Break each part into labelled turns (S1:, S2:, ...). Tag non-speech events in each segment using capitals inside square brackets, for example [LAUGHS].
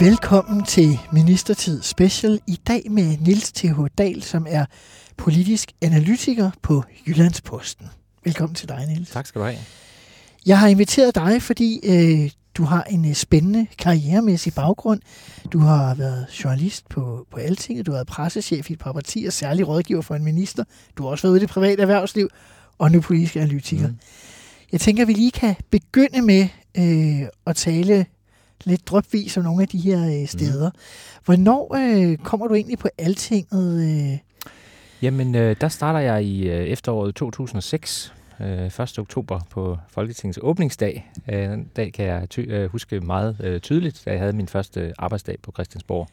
S1: Velkommen til Ministertid Special. I dag med Nils T.H. Dahl, som er politisk analytiker på Jyllandsposten. Velkommen til dig, Niels.
S2: Tak skal du have.
S1: Jeg har inviteret dig, fordi øh, du har en øh, spændende karrieremæssig baggrund. Du har været journalist på, på Altinget, du har været pressechef i et par partier, særlig rådgiver for en minister. Du har også været ude i det private erhvervsliv, og nu politisk analytiker. Mm. Jeg tænker, at vi lige kan begynde med øh, at tale lidt drøbvis om nogle af de her øh, steder. Mm. Hvornår øh, kommer du egentlig på Altinget? Øh?
S2: Jamen, øh, der starter jeg i øh, efteråret 2006, øh, 1. oktober på Folketingets åbningsdag. Øh, den dag kan jeg ty- øh, huske meget øh, tydeligt, da jeg havde min første arbejdsdag på Christiansborg.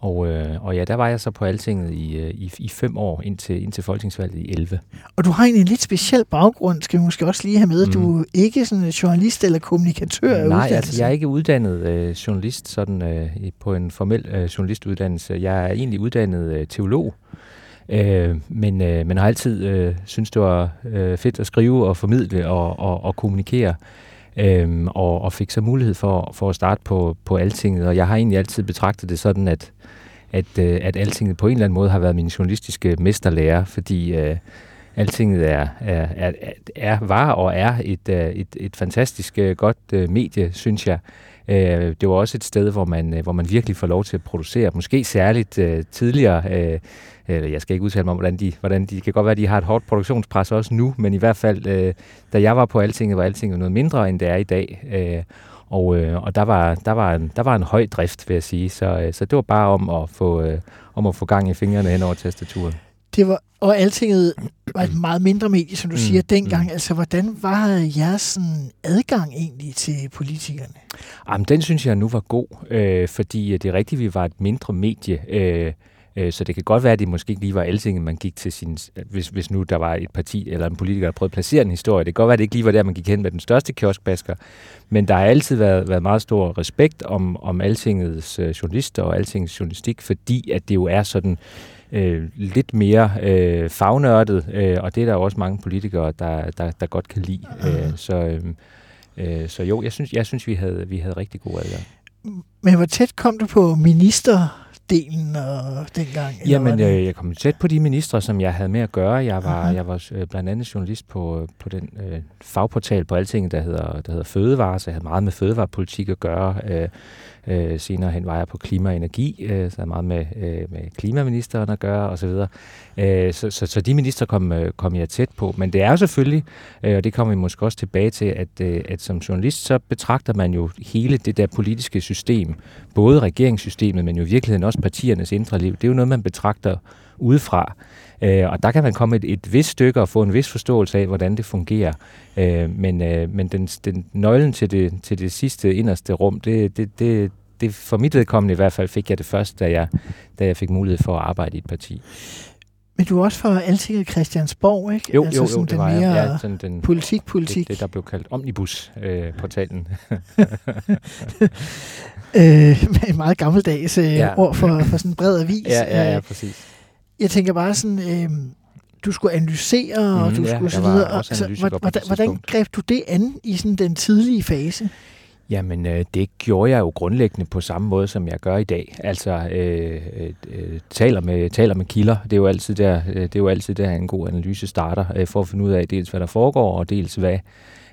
S2: Og, øh, og ja, der var jeg så på Altinget i, øh, i, i fem år indtil, indtil folketingsvalget i 11.
S1: Og du har egentlig en lidt speciel baggrund, skal vi måske også lige have med. Mm. Du er ikke sådan en journalist eller kommunikatør
S2: Nej, altså jeg er ikke uddannet øh, journalist sådan øh, på en formel øh, journalistuddannelse. Jeg er egentlig uddannet øh, teolog. Øh, men, øh, men har altid øh, synes det var øh, fedt at skrive og formidle og, og, og kommunikere. Øhm, og, og fik så mulighed for, for at starte på, på Altinget. Og jeg har egentlig altid betragtet det sådan, at, at, øh, at Altinget på en eller anden måde har været min journalistiske mesterlærer, fordi øh, Altinget er, er, er, er, var og er et, øh, et, et fantastisk øh, godt øh, medie, synes jeg. Øh, det var også et sted, hvor man, øh, hvor man virkelig får lov til at producere, måske særligt øh, tidligere. Øh, eller jeg skal ikke udtale mig om, hvordan de, hvordan de, kan godt være, at de har et hårdt produktionspres også nu, men i hvert fald, øh, da jeg var på Altinget, var Altinget noget mindre, end det er i dag. Øh, og, øh, og der var, der, var en, der var en høj drift, vil jeg sige. Så, øh, så det var bare om at få, øh, om at få gang i fingrene hen over tastaturet.
S1: Det var, og Altinget var et meget mindre medie, som du mm, siger, dengang. Mm. Altså, hvordan var jeres sådan, adgang egentlig til politikerne?
S2: Jamen, den synes jeg nu var god, øh, fordi det er rigtigt, vi var et mindre medie. Øh, Øh, så det kan godt være, at det måske ikke lige var alting, man gik til sin... Hvis, hvis nu der var et parti eller en politiker, der prøvede at placere en historie. Det kan godt være, at det ikke lige var der, man gik hen med den største kioskbasker. Men der har altid været, været meget stor respekt om, om altingets øh, journalister og altingets journalistik, fordi at det jo er sådan øh, lidt mere øh, fagnørdet, øh, og det er der også mange politikere, der, der, der godt kan lide. Øh, så, øh, øh, så jo, jeg synes, jeg synes vi, havde, vi havde rigtig god adgang.
S1: Men hvor tæt kom du på minister delen og dengang?
S2: Jamen, øh, jeg kom tæt på de ministre, som jeg havde med at gøre. Jeg var, uh-huh. jeg var øh, blandt andet journalist på, på den øh, fagportal på Alting, der hedder, der hedder Fødevare, så jeg havde meget med fødevarepolitik at gøre. Øh, Øh, senere hen var jeg på klima og energi, øh, så jeg meget med, øh, med klimaministeren at gøre osv. Så, øh, så, så, så de minister kom, øh, kom jeg tæt på. Men det er selvfølgelig, øh, og det kommer vi måske også tilbage til, at, øh, at som journalist, så betragter man jo hele det der politiske system, både regeringssystemet, men jo i virkeligheden også partiernes indre liv. Det er jo noget, man betragter udefra. Øh, og der kan man komme et, et vist stykke og få en vis forståelse af, hvordan det fungerer. Øh, men øh, men den, den nøglen til det, til det sidste inderste rum, det, det, det, det for mit vedkommende i hvert fald fik jeg det først, da jeg, da jeg fik mulighed for at arbejde i et parti.
S1: Men du er også fra Altinget Christiansborg, ikke?
S2: Jo, altså jo, jo, det var
S1: mere
S2: jeg. Ja, sådan den,
S1: politik, politik.
S2: Det, det, der blev kaldt omnibus-portalen.
S1: Øh, [LAUGHS] øh, med en meget gammeldags øh, ja. ord for, for sådan en bred avis.
S2: Ja, ja, ja, øh, præcis.
S1: Jeg tænker bare sådan, øh, du skulle analysere, mm, og du
S2: ja,
S1: skulle
S2: så
S1: videre.
S2: Og, så,
S1: hvordan, hvordan greb du det an i sådan den tidlige fase?
S2: Jamen, øh, det gjorde jeg jo grundlæggende på samme måde, som jeg gør i dag. Altså, øh, øh, øh taler, med, taler med kilder. Det er, jo altid der, øh, det er jo altid der, en god analyse starter, øh, for at finde ud af dels, hvad der foregår, og dels, hvad,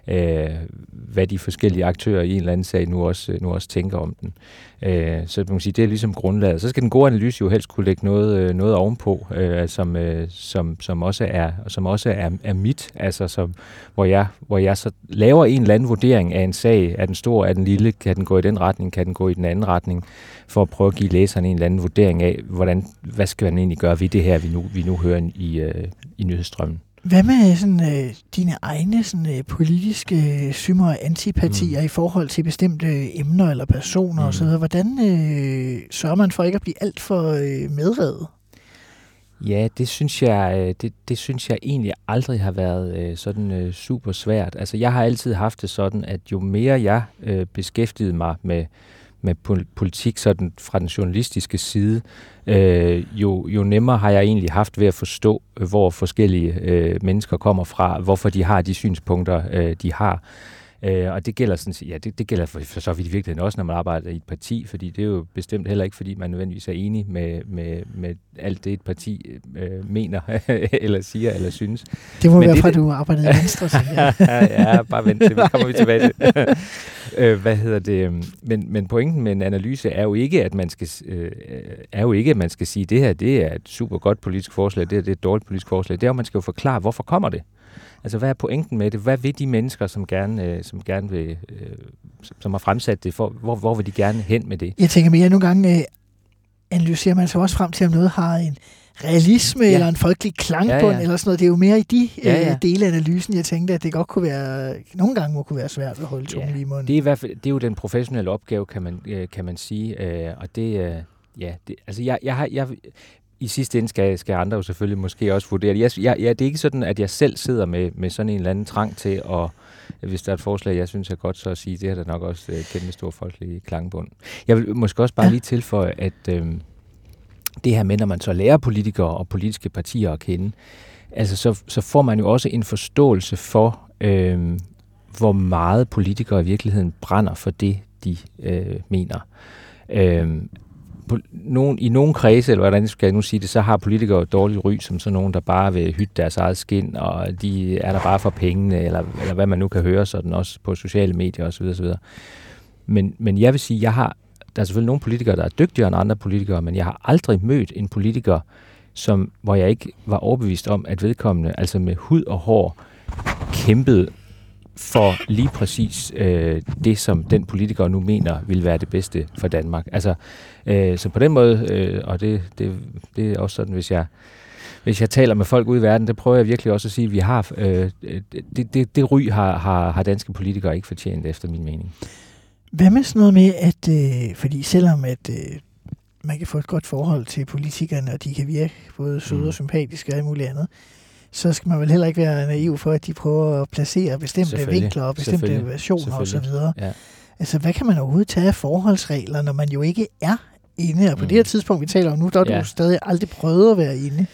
S2: øh, hvad de forskellige aktører i en eller anden sag nu også, øh, nu også tænker om den. Øh, så man kan sige, det er ligesom grundlaget. Så skal den gode analyse jo helst kunne lægge noget, øh, noget ovenpå, øh, altså, som, øh, som, som også, er, som også er, er mit, altså som, hvor, jeg, hvor jeg så laver en eller anden vurdering af en sag. Er den stor, er den lille, kan den gå i den retning, kan den gå i den anden retning, for at prøve at give læseren en eller anden vurdering af, hvordan, hvad skal man egentlig gøre ved det her, vi nu, vi nu hører i, øh, i nyhedsstrømmen.
S1: Hvad med sådan, øh, dine egne sådan, øh, politiske symer og antipatier mm. i forhold til bestemte emner eller personer
S2: Mm.
S1: osv.? Hvordan øh, sørger man for ikke at blive alt for øh, medrevet?
S2: Ja, det synes jeg, øh, det, det synes jeg egentlig aldrig har været øh, sådan øh, super svært. Altså, jeg har altid haft det sådan, at jo mere jeg øh, beskæftigede mig med, med politik sådan fra den journalistiske side, øh, jo, jo nemmere har jeg egentlig haft ved at forstå, øh, hvor forskellige øh, mennesker kommer fra, hvorfor de har de synspunkter, øh, de har. Øh, og det gælder, sådan, ja, det, det gælder for, for så vidt i virkeligheden også, når man arbejder i et parti, fordi det er jo bestemt heller ikke, fordi man nødvendigvis er enig med, med, med alt det, et parti øh, mener, [LAUGHS] eller siger, eller synes.
S1: Det må
S2: Men
S1: være
S2: det-
S1: fra, du arbejdede i Venstre. Så, [LAUGHS] ja.
S2: ja, bare vent til, kommer vi tilbage til. [LAUGHS] øh, hvad hedder det? Men, men pointen med en analyse er jo ikke, at man skal, øh, er jo ikke, at man skal sige, det her det er et super godt politisk forslag, det her det er et dårligt politisk forslag. Det er jo, at man skal jo forklare, hvorfor kommer det? Altså, hvad er pointen med det? Hvad vil de mennesker, som gerne, øh, som gerne vil, øh, som- har fremsat det, for, hvor, hvor vil de gerne hen med det?
S1: Jeg tænker mere, nogle gange øh, analyserer man sig også frem til, om noget har en realisme ja. Eller en folkelig klangbund
S2: Ja, ja.
S1: eller sådan noget. Det er jo mere i de
S2: Ja,
S1: øh,
S2: ja.
S1: dele af analysen, jeg tænkte, at det godt kunne være, nogle gange må kunne være svært at holde tungen
S2: Ja,
S1: i munden.
S2: Det er, i hvert fald, det er jo den professionelle opgave, kan man, øh, kan man sige. Øh, og det, øh, ja, det, altså jeg, jeg har, jeg, i sidste ende skal, skal andre jo selvfølgelig måske også vurdere det. Jeg, jeg, jeg, det er ikke sådan, at jeg selv sidder med, med sådan en eller anden trang til at, hvis der er et forslag, jeg synes er godt, så at sige, det har der nok også øh, kæmpe stor folkelig klangbund. Jeg vil måske også bare
S1: Ja.
S2: lige tilføje, at øh, det her med, når man så lærer politikere og politiske partier at kende, altså så, så får man jo også en forståelse for, øh, hvor meget politikere i virkeligheden brænder for det, de øh, mener. Øh, nogen, I nogen kredse, eller hvordan skal jeg nu sige det, så har politikere et dårligt ry som sådan nogen, der bare vil hytte deres eget skin, og de er der bare for pengene, eller, eller hvad man nu kan høre sådan også på sociale medier osv. osv. Men, men jeg vil sige, jeg har, der er selvfølgelig nogle politikere, der er dygtigere end andre politikere, men jeg har aldrig mødt en politiker, som, hvor jeg ikke var overbevist om, at vedkommende, altså med hud og hår, kæmpede for lige præcis øh, det, som den politiker nu mener vil være det bedste for Danmark. Altså, øh, så på den måde, øh, og det, det, det er også sådan, hvis jeg, hvis jeg taler med folk ude i verden, det prøver jeg virkelig også at sige, at vi har, øh, det, det, det ry har, har, har danske politikere ikke fortjent, efter min mening.
S1: Hvad med sådan noget med, at øh, fordi selvom at øh, man kan få et godt forhold til politikerne, og de kan virke både søde
S2: Mm.
S1: og sympatiske og alt muligt andet, så skal man vel heller ikke være naiv for, at de prøver at placere bestemte vinkler og bestemte versioner osv.
S2: Ja.
S1: Altså, hvad kan man overhovedet tage af forholdsregler, når man jo ikke er inde? Og på
S2: Mm.
S1: det her tidspunkt, vi taler om nu, der har
S2: Ja.
S1: du stadig aldrig prøvet at være inde.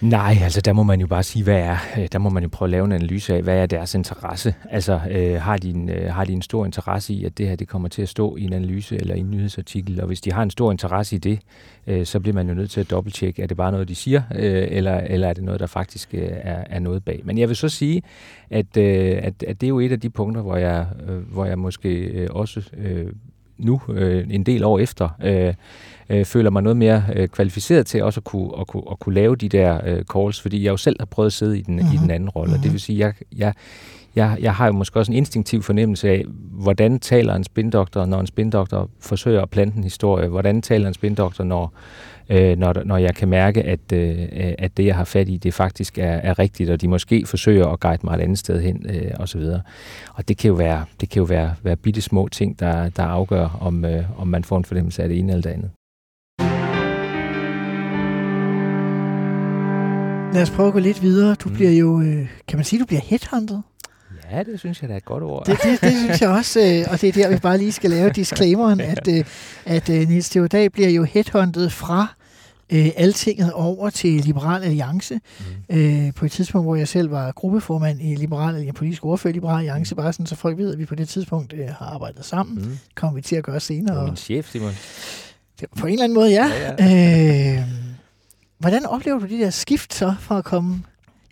S2: Nej, altså der må man jo bare sige, hvad er, øh, der må man jo prøve at lave en analyse af, hvad er deres interesse. Altså øh, har, de en, øh, har de en stor interesse i, at det her det kommer til at stå i en analyse eller i en nyhedsartikel, og hvis de har en stor interesse i det, øh, så bliver man jo nødt til at dobbelttjekke, er det bare noget, de siger, øh, eller, eller er det noget, der faktisk øh, er, er noget bag. Men jeg vil så sige, at, øh, at, at det er jo et af de punkter, hvor jeg, øh, hvor jeg måske øh, også øh, nu, øh, en del år efter, øh, øh, føler mig noget mere øh, kvalificeret til også at kunne, at kunne, at kunne lave de der øh, calls, fordi jeg jo selv har prøvet at sidde i den, mm-hmm. i den anden rolle. Mm-hmm. Det vil sige, jeg, jeg, jeg, jeg har jo måske også en instinktiv fornemmelse af, hvordan taler en spindoktor, når en spindoktor forsøger at plante en historie. Hvordan taler en spindoktor, når, øh, når, når jeg kan mærke, at, øh, at det, jeg har fat i, det faktisk er, er rigtigt, og de måske forsøger at guide mig et andet sted hen, øh, og så videre. Og det kan jo være, det kan jo være, være bitte små ting, der, der afgør, om, øh, om man får en fornemmelse af det ene eller det andet.
S1: Lad os prøve at gå lidt videre. Du
S2: Mm.
S1: bliver jo, øh, kan man sige, du bliver headhunted?
S2: Ja, det synes jeg da er et godt ord.
S1: Det, det, det synes jeg også, øh, og det er der, vi bare lige skal lave [LAUGHS] disclaimeren, at, øh, at øh, Niels Theodag bliver jo headhunted fra øh, altinget over til Liberal Alliance. Mm. Øh, på et tidspunkt, hvor jeg selv var gruppeformand i Liberal Alliance, politisk ordfører i Liberal Alliance, bare sådan, så folk ved, at vi på det tidspunkt øh, har arbejdet sammen. Mm.
S2: Mm.
S1: kommer vi til at gøre senere.
S2: Og
S1: Og
S2: min chef, Simon.
S1: på en eller anden måde, ja.
S2: Ja,
S1: Øh, hvordan oplever du det der skift så for at komme...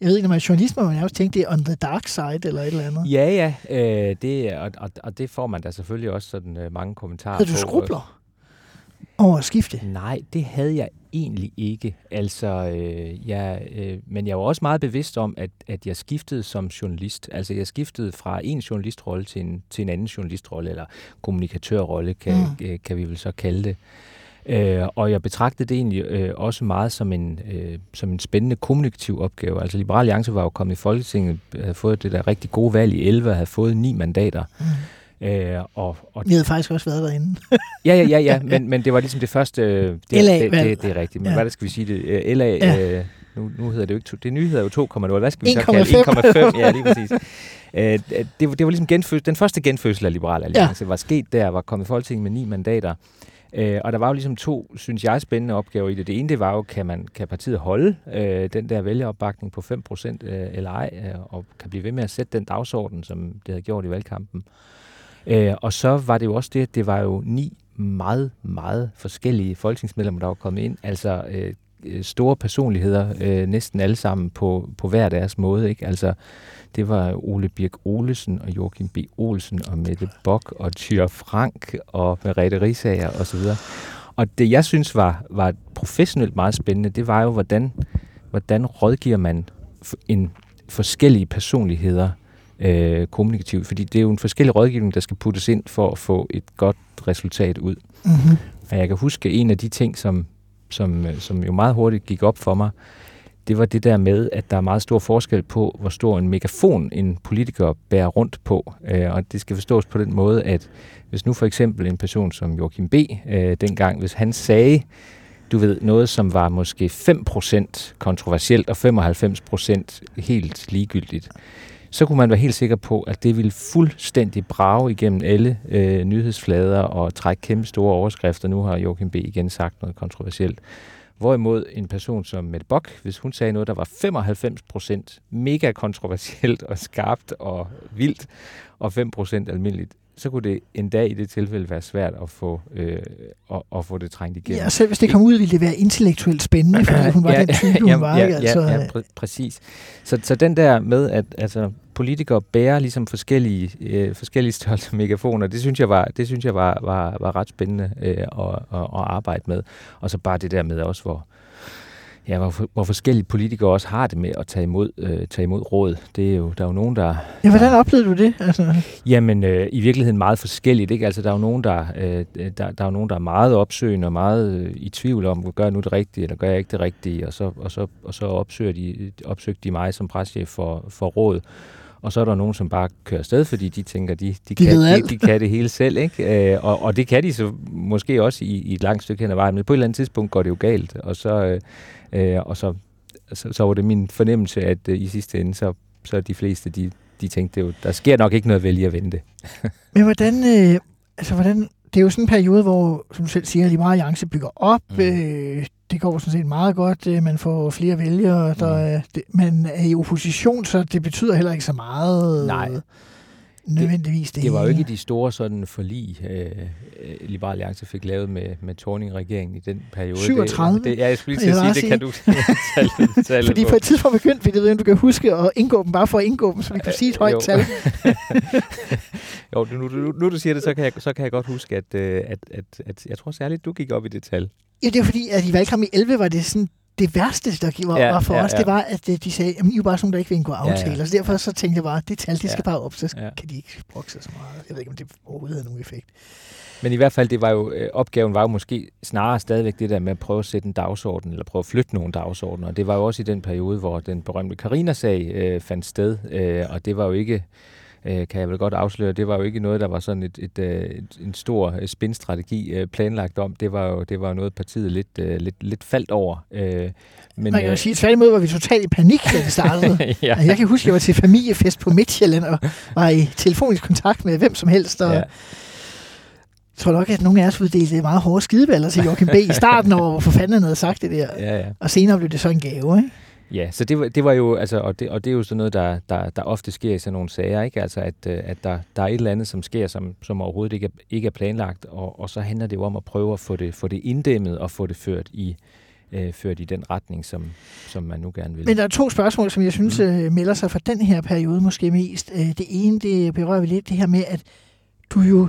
S1: Jeg ved ikke, når man er journalist, må man også tænke, det er on the dark side eller et eller andet.
S2: Ja, ja. Øh, det, og, og, og det får man da selvfølgelig også sådan øh, mange kommentarer
S1: Havde du
S2: på.
S1: skrubler over at skifte?
S2: Nej, det havde jeg egentlig ikke. Altså, øh, jeg, øh, men jeg var også meget bevidst om, at, at jeg skiftede som journalist. Altså, jeg skiftede fra en journalistrolle til en, til en anden journalistrolle, eller kommunikatørrolle, kan,
S1: Mm.
S2: øh, kan vi vel så kalde det. Øh, og jeg betragtede det egentlig øh, også meget som en, øh, som en spændende kommunikativ opgave. Altså Liberal Alliance var jo kommet i Folketinget, havde fået det der rigtig gode valg i 11, havde fået ni mandater. Mm.
S1: Øh, og, og Vi havde faktisk også været derinde. [LAUGHS]
S2: ja, ja, ja, ja men, [LAUGHS] men det var ligesom det første... Øh, det,
S1: LA,
S2: det, det, det er rigtigt. Men ja. hvad skal vi sige det? Øh, LA... Ja. Øh, nu, nu hedder det jo ikke... To, det nye hedder jo 2,0. Hvad skal vi så kalde 1,5? Ja, lige præcis. Øh, det, det var ligesom genfødsel, den første genfødsel af Liberal Alliance ja. var sket der, var kommet i Folketinget med ni mandater. Øh, og der var jo ligesom to, synes jeg, spændende opgaver i det. Det ene, det var jo, kan, man, kan partiet holde øh, den der vælgeropbakning på 5% øh, eller ej, øh, og kan blive ved med at sætte den dagsorden, som det havde gjort i valgkampen. Øh, Øh, og så var det jo også det, at det var jo ni meget, meget forskellige folketingsmedlemmer, der var kommet ind. Altså øh, store personligheder, øh, næsten alle sammen på, på hver deres måde. Ikke? Altså det var Ole Birk Olesen og Joachim B. Olsen og Mette Bock og Tyr Frank og Merete Risager osv. Og det, jeg synes var, var professionelt meget spændende, det var jo, hvordan, hvordan rådgiver man en forskellige personligheder øh, kommunikativt, fordi det er jo en forskellig rådgivning, der skal puttes ind for at få et godt resultat ud. Mm-hmm. Og jeg kan huske en af de ting, som, som, som jo meget hurtigt gik op for mig, det var det der med, at der er meget stor forskel på, hvor stor en megafon en politiker bærer rundt på. Øh, og det skal forstås på den måde, at hvis nu for eksempel en person som Joachim B. Øh, dengang, hvis han sagde, du ved, noget, som var måske 5% kontroversielt og 95% helt ligegyldigt, så kunne man være helt sikker på, at det ville fuldstændig brage igennem alle øh, nyhedsflader og trække kæmpe store overskrifter. Nu har Joachim B. igen sagt noget kontroversielt. Hvorimod en person som Mette Bock, hvis hun sagde noget, der var 95% mega kontroversielt og skarpt og vildt, og 5% almindeligt, så kunne det endda i det tilfælde være svært at få, øh, at, at få det trængt igennem.
S1: Ja, selv hvis det kom ud, ville det være intellektuelt spændende, fordi hun var ja, den type, hun ja, var.
S2: Ja? Altså, ja, ja pr- præcis. Så, så den der med, at altså, politikere bærer ligesom forskellige, øh, forskellige størrelser megafoner, det synes jeg var, det synes jeg var, var, var ret spændende øh, at, at, at arbejde med. Og så bare det der med også, hvor, ja, hvor, hvor forskellige politikere også har det med at tage imod, øh, tage imod råd. Det er jo, der er jo nogen, der...
S1: Ja, hvordan oplevede du det? Altså...
S2: Jamen, øh, i virkeligheden meget forskelligt. Ikke? Altså, der er jo nogen, der, øh, der, der er jo nogen, der er meget opsøgende og meget øh, i tvivl om, gør jeg nu det rigtige, eller gør jeg ikke det rigtige, og så, og så, og så opsøger de, opsøgte de mig som preschef for, for råd. Og så er der nogen, som bare kører afsted, fordi de tænker, de, de, de, kan, de, de kan det hele selv. Ikke? Øh, og, og det kan de så måske også i, i et langt stykke hen ad vejen, men på et eller andet tidspunkt går det jo galt. Og så, øh, øh, og så, så, så var det min fornemmelse, at øh, i sidste ende, så, så de fleste, de, de tænkte, jo, der sker nok ikke noget vælge at vente.
S1: men hvordan, øh, altså hvordan, det er jo sådan en periode, hvor, som du selv siger, Liberale Alliance bygger op. Mm. Øh, det går sådan set meget godt. Øh, man får flere vælgere. Der, mm. det, man er i opposition, så det betyder heller ikke så meget.
S2: Nej
S1: nødvendigvis det
S2: Det var jo ikke de store sådan forlig, øh, øh, Liberal Alliance fik lavet med, med Torning-regeringen i den periode.
S1: 37?
S2: Det, det, ja, jeg skulle lige sige, det kan du [LAUGHS] tale,
S1: tale [LAUGHS] Fordi på. et tidspunkt begyndte vi, det ved du kan huske at indgå dem, bare for at indgå dem, så vi kan sige et højt jo. tal. [LAUGHS]
S2: jo, nu, nu, nu, du siger det, så kan jeg, så kan jeg godt huske, at, øh, at, at, at jeg tror særligt, du gik op i det tal.
S1: Ja, det var fordi, at i valgkampen i 11 var det sådan det værste, der var, ja, var for ja, os, ja. det var, at øh, de sagde, at I er jo bare sådan, der ikke vil indgå aftaler. Ja, ja. Så derfor så tænkte jeg bare, at det tal, det skal ja. bare op, så ja. kan de ikke brokke sig så meget. Jeg ved ikke, om det overhovedet havde nogen effekt.
S2: Men i hvert fald, det var jo, øh, opgaven var jo måske snarere stadigvæk det der med at prøve at sætte en dagsorden, eller prøve at flytte nogle dagsordner. Det var jo også i den periode, hvor den berømte Karina-sag øh, fandt sted, øh, og det var jo ikke øh, kan jeg vel godt afsløre. Det var jo ikke noget, der var sådan et, et, øh, et, en stor øh, spinstrategi øh, planlagt om. Det var jo det var noget, partiet lidt, lidt, lidt faldt over.
S1: men, Man kan jo sige, tværtimod var vi totalt i panik, da det startede. [LAUGHS] ja. Jeg kan huske, at jeg var til familiefest på Midtjylland og var i telefonisk kontakt med hvem som helst. Og ja. Jeg tror nok, at nogle af os uddelte meget hårde skideballer til Joachim B. i starten, over hvorfor fanden han havde sagt det der. Ja, ja. Og senere blev det så en gave, ikke?
S2: Ja, så det var, det var jo, altså, og det, og det er jo sådan noget, der, der, der ofte sker i sådan nogle sager, ikke? Altså, at, øh, at der, der er et eller andet, som sker, som, som overhovedet ikke er, ikke er planlagt, og, og så handler det jo om at prøve at få det, få det inddæmmet og få det ført i, øh, ført i den retning, som, som man nu gerne vil.
S1: Men der er to spørgsmål, som jeg synes mm. melder sig fra den her periode måske mest. Øh, det ene, det berører vi lidt, det her med, at du jo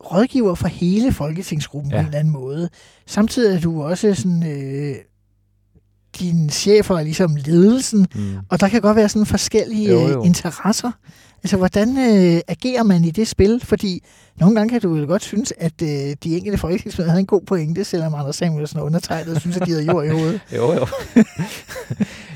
S1: rådgiver for hele Folketingsgruppen ja. på en eller anden måde. Samtidig er du også sådan... Øh, dine chefer er ligesom ledelsen,
S2: Mm.
S1: og der kan godt være sådan forskellige
S2: Jo,
S1: jo,
S2: jo.
S1: jo. interesser. Altså, hvordan øh, agerer man i det spil? Fordi nogle gange kan du jo godt synes, at øh, de enkelte folketingsmedlemmer havde en god pointe, selvom Anders Samuelsen og undertegnet synes, at de havde jord i hovedet. [LAUGHS]
S2: Jo, jo.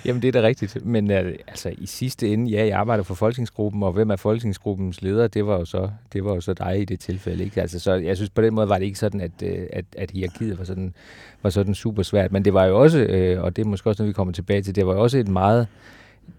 S2: Jamen, det er da rigtigt. Men øh, altså, i sidste ende, ja, jeg arbejder for Folketingsgruppen, og hvem er Folketingsgruppens leder? Det var jo så, det var jo så dig i det tilfælde. Ikke? Altså, så jeg synes, på den måde var det ikke sådan, at, øh, at, at hierarkiet var sådan, var sådan super svært. Men det var jo også, øh, og det er måske også noget, vi kommer tilbage til, det var jo også et meget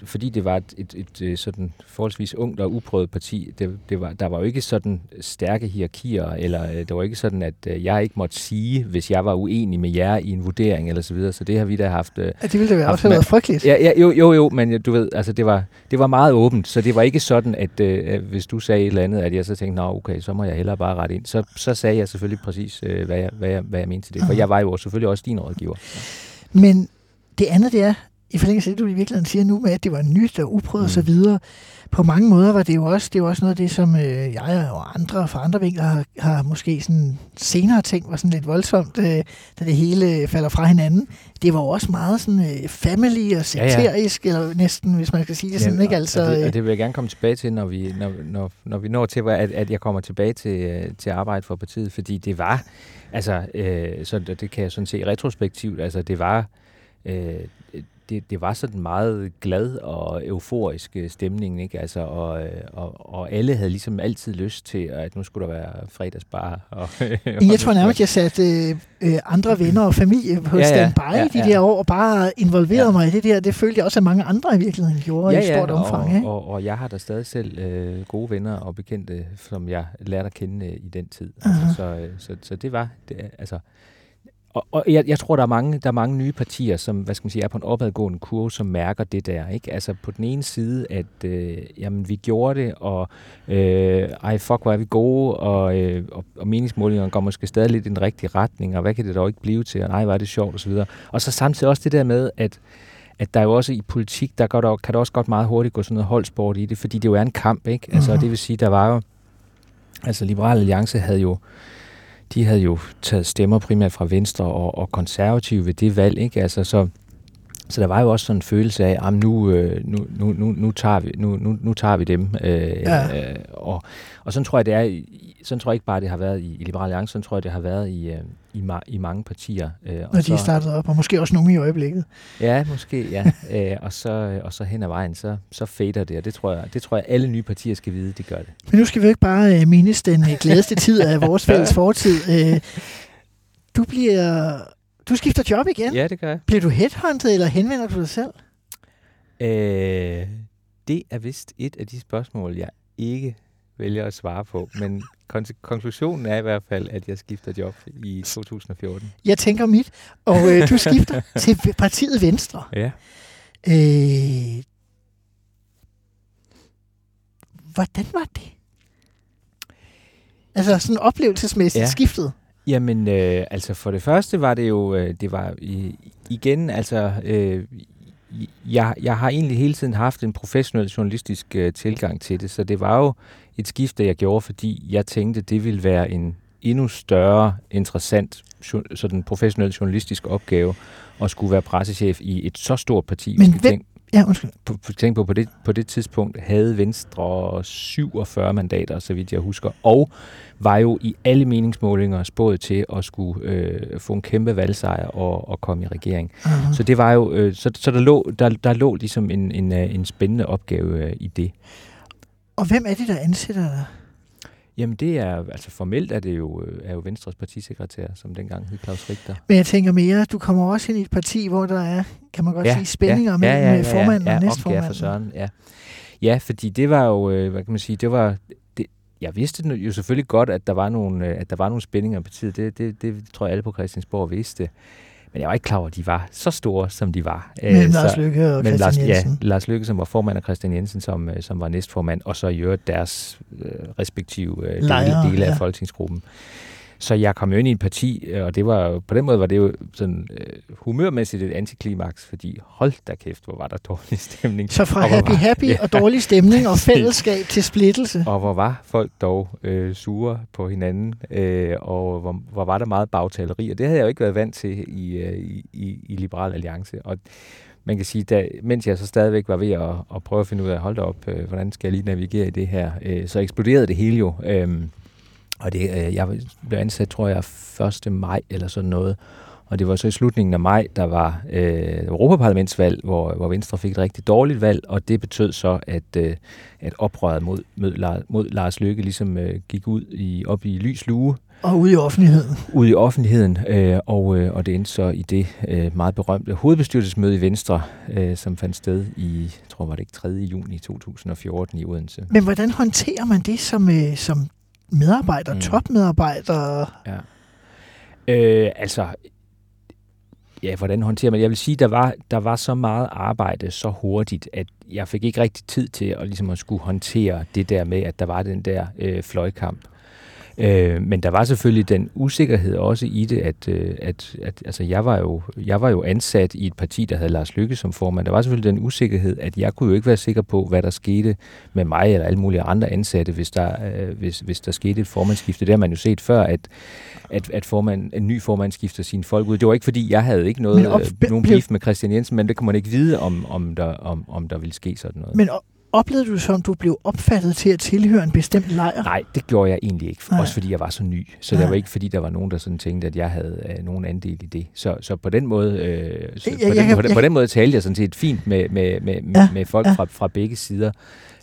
S2: fordi det var et, et, et, et sådan forholdsvis ungt og uprøvet parti, det, det var, der var jo ikke sådan stærke hierarkier, eller øh, det var ikke sådan, at øh, jeg ikke måtte sige, hvis jeg var uenig med jer i en vurdering, eller så videre. Så det har vi da haft... Øh,
S1: Ja, det ville da være
S2: Haft
S1: også været frygteligt.
S2: Ja, ja, jo, jo, jo, men du ved, altså det var, det var meget åbent, så det var ikke sådan, at øh, hvis du sagde et eller andet, at jeg så tænkte, nå okay, så må jeg hellere bare rette ind. Så, så sagde jeg selvfølgelig præcis, øh, hvad, jeg, hvad, jeg, hvad jeg mente til det, for
S1: Aha.
S2: jeg var jo selvfølgelig også din rådgiver.
S1: Men det andet, det er, i forlængelse af det, du i virkeligheden siger nu med, at det var nyt og uprøvet mm. og så videre, på mange måder var det jo også, det var også noget af det, som øh, jeg og andre fra andre vinkler har, har måske sådan senere tænkt var sådan lidt voldsomt, øh, da det hele falder fra hinanden. Det var også meget sådan øh, family og
S2: Ja, ja.
S1: sekterisk, eller næsten, hvis man skal sige det sådan, ikke? Altså,
S2: og, det,
S1: øh,
S2: og det vil jeg gerne komme tilbage til, når vi, når, når, når vi når til, at, at jeg kommer tilbage til, øh, til arbejde for partiet, fordi det var, altså, øh, så det, det kan jeg sådan se retrospektivt, altså det var, øh, det, det var sådan meget glad og euforisk øh, stemning, ikke? Altså, og, øh, og, og alle havde ligesom altid lyst til, at nu skulle der være fredagsbar. Og,
S1: Men jeg tror nærmest, jeg satte øh, øh, andre venner og familie på ja,
S2: Ja, ja.
S1: standby
S2: Ja,
S1: de
S2: ja.
S1: der år, og bare involverede
S2: Ja.
S1: mig i det der. Det følte jeg også, at mange andre i virkeligheden gjorde i stort omfang.
S2: og,
S1: ikke?
S2: og, og jeg har da stadig selv øh, gode venner og bekendte, som jeg lærte at kende øh, i den tid. Altså, så, så, så det var, det, altså, og, og jeg, jeg tror, der er, mange, der er mange nye partier, som hvad skal man sige, er på en opadgående kurve, som mærker det der. Ikke? Altså på den ene side, at øh, jamen, vi gjorde det, og øh, ej, fuck, hvor er vi gode, og, øh, og, og meningsmålingerne går måske stadig lidt i den rigtige retning, og hvad kan det dog ikke blive til, og nej, hvor er det sjovt, osv. Og så samtidig også det der med, at at der er jo også i politik, der, går der kan der også godt meget hurtigt gå sådan noget holdsport i det, fordi det jo er en kamp, ikke? Altså,
S1: Mhm.
S2: det vil sige, der var jo, altså Liberal Alliance havde jo, de havde jo taget stemmer primært fra Venstre og, og konservative ved det valg, ikke? Altså, så, så der var jo også sådan en følelse af, at nu, øh, nu, nu, nu, nu, tager vi, nu, nu, nu tager vi dem. Øh,
S1: Ja.
S2: øh, og, og sådan tror jeg, det er, i- sådan tror jeg ikke bare, det har været i, i Liberal Alliance, sådan tror jeg, det har været i, øh, i, ma- i mange partier. Øh, og
S1: Når de startede op, og måske også nogle i øjeblikket.
S2: Ja, måske, ja. [LAUGHS] øh, og, så, og så hen ad vejen, så, så fader det, og det tror, jeg, det tror jeg, alle nye partier skal vide, det gør det.
S1: Men nu skal vi jo ikke bare øh, mindes den øh, glædeste tid af vores [LAUGHS] fælles fortid. Øh, du bliver... Du skifter job igen.
S2: Ja, det gør jeg.
S1: Bliver du headhunted, eller henvender du dig selv?
S2: Øh, det er vist et af de spørgsmål, jeg ikke vælger at svare på, men kon- konklusionen er i hvert fald, at jeg skifter job i 2014.
S1: Jeg tænker mit, og øh, du skifter [LAUGHS] til partiet Venstre.
S2: Ja.
S1: Øh, hvordan var det? Altså sådan oplevelsesmæssigt
S2: Ja.
S1: skiftet.
S2: Jamen, øh, altså for det første var det jo, øh, det var i, igen, altså, øh, jeg, jeg har egentlig hele tiden haft en professionel journalistisk øh, tilgang til det, så det var jo et skifte, jeg gjorde, fordi jeg tænkte, det ville være en endnu større, interessant, sådan professionel journalistisk opgave at skulle være pressechef i et så stort parti.
S1: Men hvem-
S2: tænke,
S1: Ja, undskyld.
S2: på, på, tænk på, på det, på det tidspunkt havde Venstre 47 mandater, så vidt jeg husker, og var jo i alle meningsmålinger spået til at skulle øh, få en kæmpe valgsejr og, og komme i regering.
S1: Uh-huh.
S2: Så det var jo, øh, så, så der, lå, der, der lå ligesom en, en, øh, en spændende opgave øh, i det.
S1: Og hvem er det, der ansætter dig?
S2: Jamen det er, altså formelt er det jo, øh, er jo Venstres partisekretær, som dengang hed Claus Richter.
S1: Men jeg tænker mere, du kommer også ind i et parti, hvor der er, kan man godt sige, spændinger mellem øh, formanden
S2: ja,
S1: og
S2: ja,
S1: næstformanden.
S2: Ja, for søren, ja. Ja, fordi det var jo, øh, hvad kan man sige, det var, det, jeg vidste jo selvfølgelig godt, at der var nogle, at der var nogle spændinger på partiet. Det, det, det tror jeg alle på Christiansborg vidste. Men jeg var ikke klar over, at de var så store, som de var. Øh,
S1: Mellem
S2: så-
S1: Lars Løkke og
S2: men
S1: Christian
S2: Lars,
S1: Jensen.
S2: Ja, Lars Lykke, som var formand, og Christian Jensen, som, øh, som var næstformand, og så i øvrigt deres øh, respektive øh,
S1: Lejre,
S2: dele, dele af
S1: ja.
S2: folketingsgruppen. Så jeg kom jo ind i et parti, øh, og det var på den måde var det jo sådan øh, humørmæssigt et antiklimaks, fordi hold da kæft, hvor var der dårlig [LAUGHS] stemning.
S1: Så fra happy
S2: var-
S1: happy
S2: Ja.
S1: og dårlig stemning og [LAUGHS] fællesskab til splittelse.
S2: Og hvor var folk dog øh, sure på hinanden, øh, og hvor, hvor var der meget bagtaleri, og det havde jeg jo ikke været vant til i, øh, i, i Liberal Alliance. Og man kan sige, da, mens jeg så stadigvæk var ved at, at prøve at finde ud af, hold da op, øh, hvordan skal jeg lige navigere i det her, øh, så eksploderede det hele jo. Øh, og det, øh, jeg blev ansat, tror jeg, 1. maj eller sådan noget. Og det var så i slutningen af maj, der var øh, Europaparlamentsvalg, hvor, hvor Venstre fik et rigtig dårligt valg, og det betød så, at, øh, at oprøret mod, mod, mod Lars Løkke ligesom øh, gik ud i, op i lys lue,
S1: Og ude i offentligheden.
S2: ud i offentligheden, øh, og, øh, og det endte så i det øh, meget berømte hovedbestyrelsesmøde i Venstre, øh, som fandt sted i, jeg tror var det ikke 3. juni 2014 i Odense.
S1: Men hvordan håndterer man det som, øh, som medarbejder,
S2: Mm.
S1: mm. topmedarbejder?
S2: Ja. Øh, altså, ja, hvordan håndterer man det? Jeg vil sige, der var, der var så meget arbejde så hurtigt, at jeg fik ikke rigtig tid til at, ligesom at skulle håndtere det der med, at der var den der øh, fløjkamp. Øh, men der var selvfølgelig den usikkerhed også i det, at, øh, at, at altså jeg, var jo, jeg var jo ansat i et parti, der havde Lars Lykke som formand. Der var selvfølgelig den usikkerhed, at jeg kunne jo ikke være sikker på, hvad der skete med mig eller alle mulige andre ansatte, hvis der, øh, hvis, hvis der skete et formandsskifte. Det har man jo set før, at, at, at formand, en ny formand skifter sine folk ud. Det var ikke, fordi jeg havde ikke noget,
S1: op-
S2: øh, nogen beef med Christian Jensen, men det kunne man ikke vide, om, om, der, om, om der ville ske sådan noget.
S1: Men oplevede du som, du blev opfattet til at tilhøre en bestemt lejr?
S2: Nej, det gjorde jeg egentlig ikke.
S1: Nej.
S2: Også fordi jeg var så ny. Så
S1: Nej.
S2: det var ikke fordi, der var nogen, der sådan tænkte, at jeg havde øh, nogen andel i det. Så, så på den måde, øh, så på,
S1: jeg
S2: den,
S1: kan-
S2: på, den,
S1: jeg-
S2: på den måde talte jeg sådan set fint med, med, med,
S1: Ja,
S2: med folk
S1: ja.
S2: fra, fra begge sider.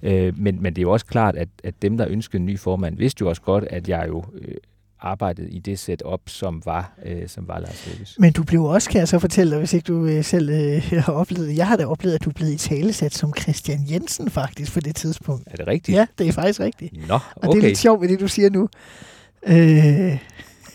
S2: Øh, men, men det er jo også klart, at, at dem, der ønskede en ny formand, vidste jo også godt, at jeg jo øh, arbejdede i det setup, som var, øh, som var Lars Løkkes.
S1: Men du blev også, kan jeg så fortælle dig, hvis ikke du øh, selv øh, har oplevet det. Jeg har da oplevet, at du blev i talesat som Christian Jensen faktisk på det tidspunkt.
S2: Er det rigtigt?
S1: Ja, det er faktisk rigtigt.
S2: Nå,
S1: Og det er
S2: okay.
S1: lidt sjovt ved det, du siger nu. Øh,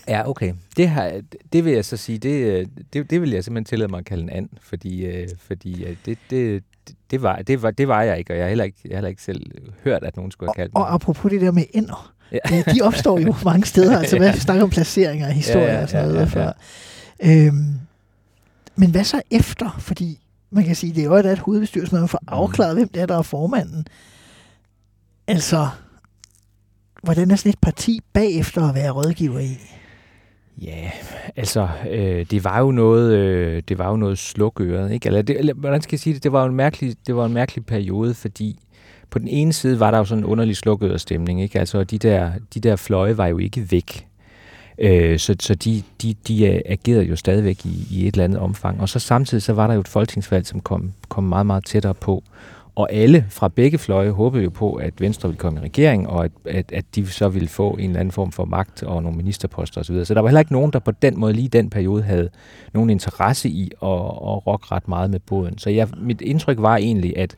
S2: Ja, okay. Det, har, det vil jeg så sige, det, øh, det, det vil jeg simpelthen tillade mig at kalde en and, fordi, øh, fordi øh, det, det, det, var, det, var, det var jeg ikke, og jeg har heller ikke, jeg har heller ikke selv hørt, at nogen skulle have kaldt mig.
S1: og apropos det der med ender.
S2: Ja.
S1: Øh, de opstår jo [LAUGHS] mange steder. Altså, hvad
S2: Ja.
S1: vi snakker om placeringer og historier
S2: Ja, ja,
S1: og sådan noget.
S2: ja, ja, ja.
S1: Før. Øhm, men hvad så efter? Fordi man kan sige, det er jo et, et hovedbestyrelse, man får
S2: Mm.
S1: afklaret, hvem det er, der er formanden. Altså, hvordan er sådan et parti bagefter at være rådgiver i?
S2: Ja, altså, øh, det var jo noget, øh, det var jo noget slukøret, ikke? Eller, det, eller hvordan skal jeg sige det? Det var jo en mærkelig, det var en mærkelig periode, fordi på den ene side var der jo sådan en underlig slukøret stemning, ikke? Altså, de der, de der fløje var jo ikke væk. Øh, så så de, de, de agerede jo stadigvæk i, i et eller andet omfang. Og så samtidig så var der jo et folketingsvalg, som kom, kom meget, meget tættere på. Og alle fra begge fløje håbede jo på, at Venstre ville komme i regering, og at, at, at de så ville få en eller anden form for magt og nogle ministerposter osv. Så der var heller ikke nogen, der på den måde lige den periode havde nogen interesse i at, at rokke ret meget med båden. Så jeg, mit indtryk var egentlig, at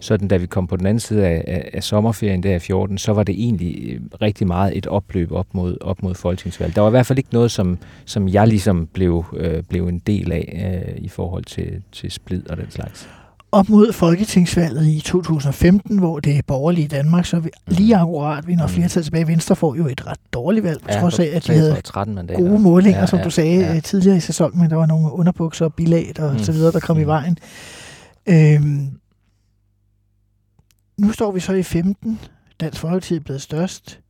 S2: sådan da vi kom på den anden side af, af, af sommerferien der i 14, så var det egentlig øh, rigtig meget et opløb op mod, op mod folketingsvalg. Der var i hvert fald ikke noget, som, som jeg ligesom blev, øh, blev en del af øh, i forhold til, til splid og den slags.
S1: Op mod folketingsvalget i 2015, hvor det borgerlige Danmark, så vi lige akkurat vinder
S2: Mm.
S1: flertal tilbage. Venstre får jo et ret dårligt valg, på trods af, at de havde
S2: 13 mandater.
S1: gode målinger, ja,
S2: Ja,
S1: som
S2: ja,
S1: du sagde
S2: ja.
S1: ja. tidligere i sæsonen, men der var nogle underbukser og bilag og
S2: Mm.
S1: så videre, der kom mm. i
S2: Mm.
S1: vejen. Øhm, nu står vi så i 15. Dansk Folkeparti er blevet størst.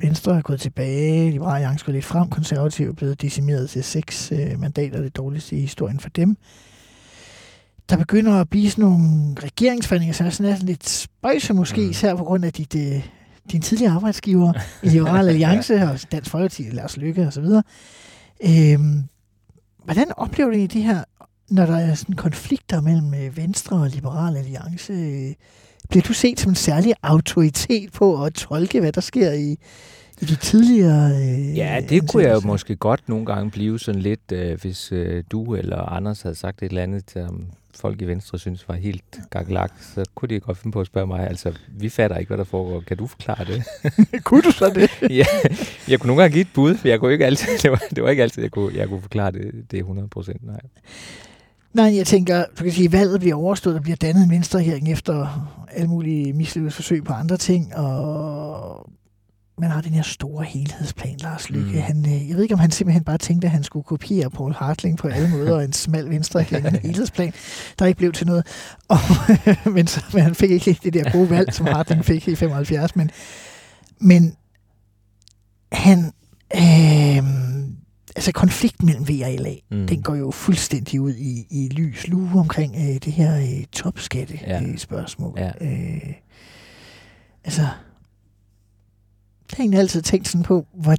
S1: Venstre er gået tilbage, Liberale Alliance går lidt frem, konservative er blevet decimeret til seks øh, mandater, det dårligste i historien for dem. Der begynder at blive sådan nogle regeringsforhandlinger, som er sådan, er sådan lidt spøjse måske,
S2: Mm.
S1: især på grund af dit, øh, din tidligere arbejdsgiver [LAUGHS] i Liberale Alliance og Dansk Folkeparti, Lars Lykke og så videre. Øhm, hvordan oplever du det her, når der er sådan konflikter mellem øh, Venstre og Liberale Alliance? Øh, Bliver du set som en særlig autoritet på at tolke, hvad der sker i, i de tidligere øh,
S2: Ja, det kunne jeg jo måske godt nogle gange blive sådan lidt, øh, hvis øh, du eller Anders havde sagt et eller andet, som folk i Venstre synes var helt gakkelak, så kunne de godt finde på at spørge mig, altså, vi fatter ikke, hvad der foregår. Kan du forklare det? [LAUGHS]
S1: kunne du så det? [LAUGHS]
S2: ja, jeg kunne nogle gange give et bud, for jeg kunne ikke altid, [LAUGHS] det var, det var ikke altid, jeg kunne, jeg kunne forklare det, det 100 procent, nej.
S1: Nej, jeg tænker, du kan sige, valget bliver overstået, der bliver dannet en venstreregering efter alle mulige mislykkedes forsøg på andre ting, og man har den her store helhedsplan, Lars Lykke.
S2: Mm.
S1: Han, øh, jeg ved ikke, om han simpelthen bare tænkte, at han skulle kopiere Paul Hartling på alle [LAUGHS] måder, og en smal venstre en helhedsplan, der ikke blev til noget. [LAUGHS] Og, men, så, men han fik ikke det der gode valg, som Hartling fik i 75. Men, men han... Øh, altså konflikten mellem V og LA,
S2: Mm.
S1: mm. den går jo fuldstændig ud i, i lys lue omkring øh, det her øh, topskatte
S2: Ja.
S1: øh, spørgsmål.
S2: Ja.
S1: Øh, altså, jeg har egentlig altid tænkt sådan på, hvor,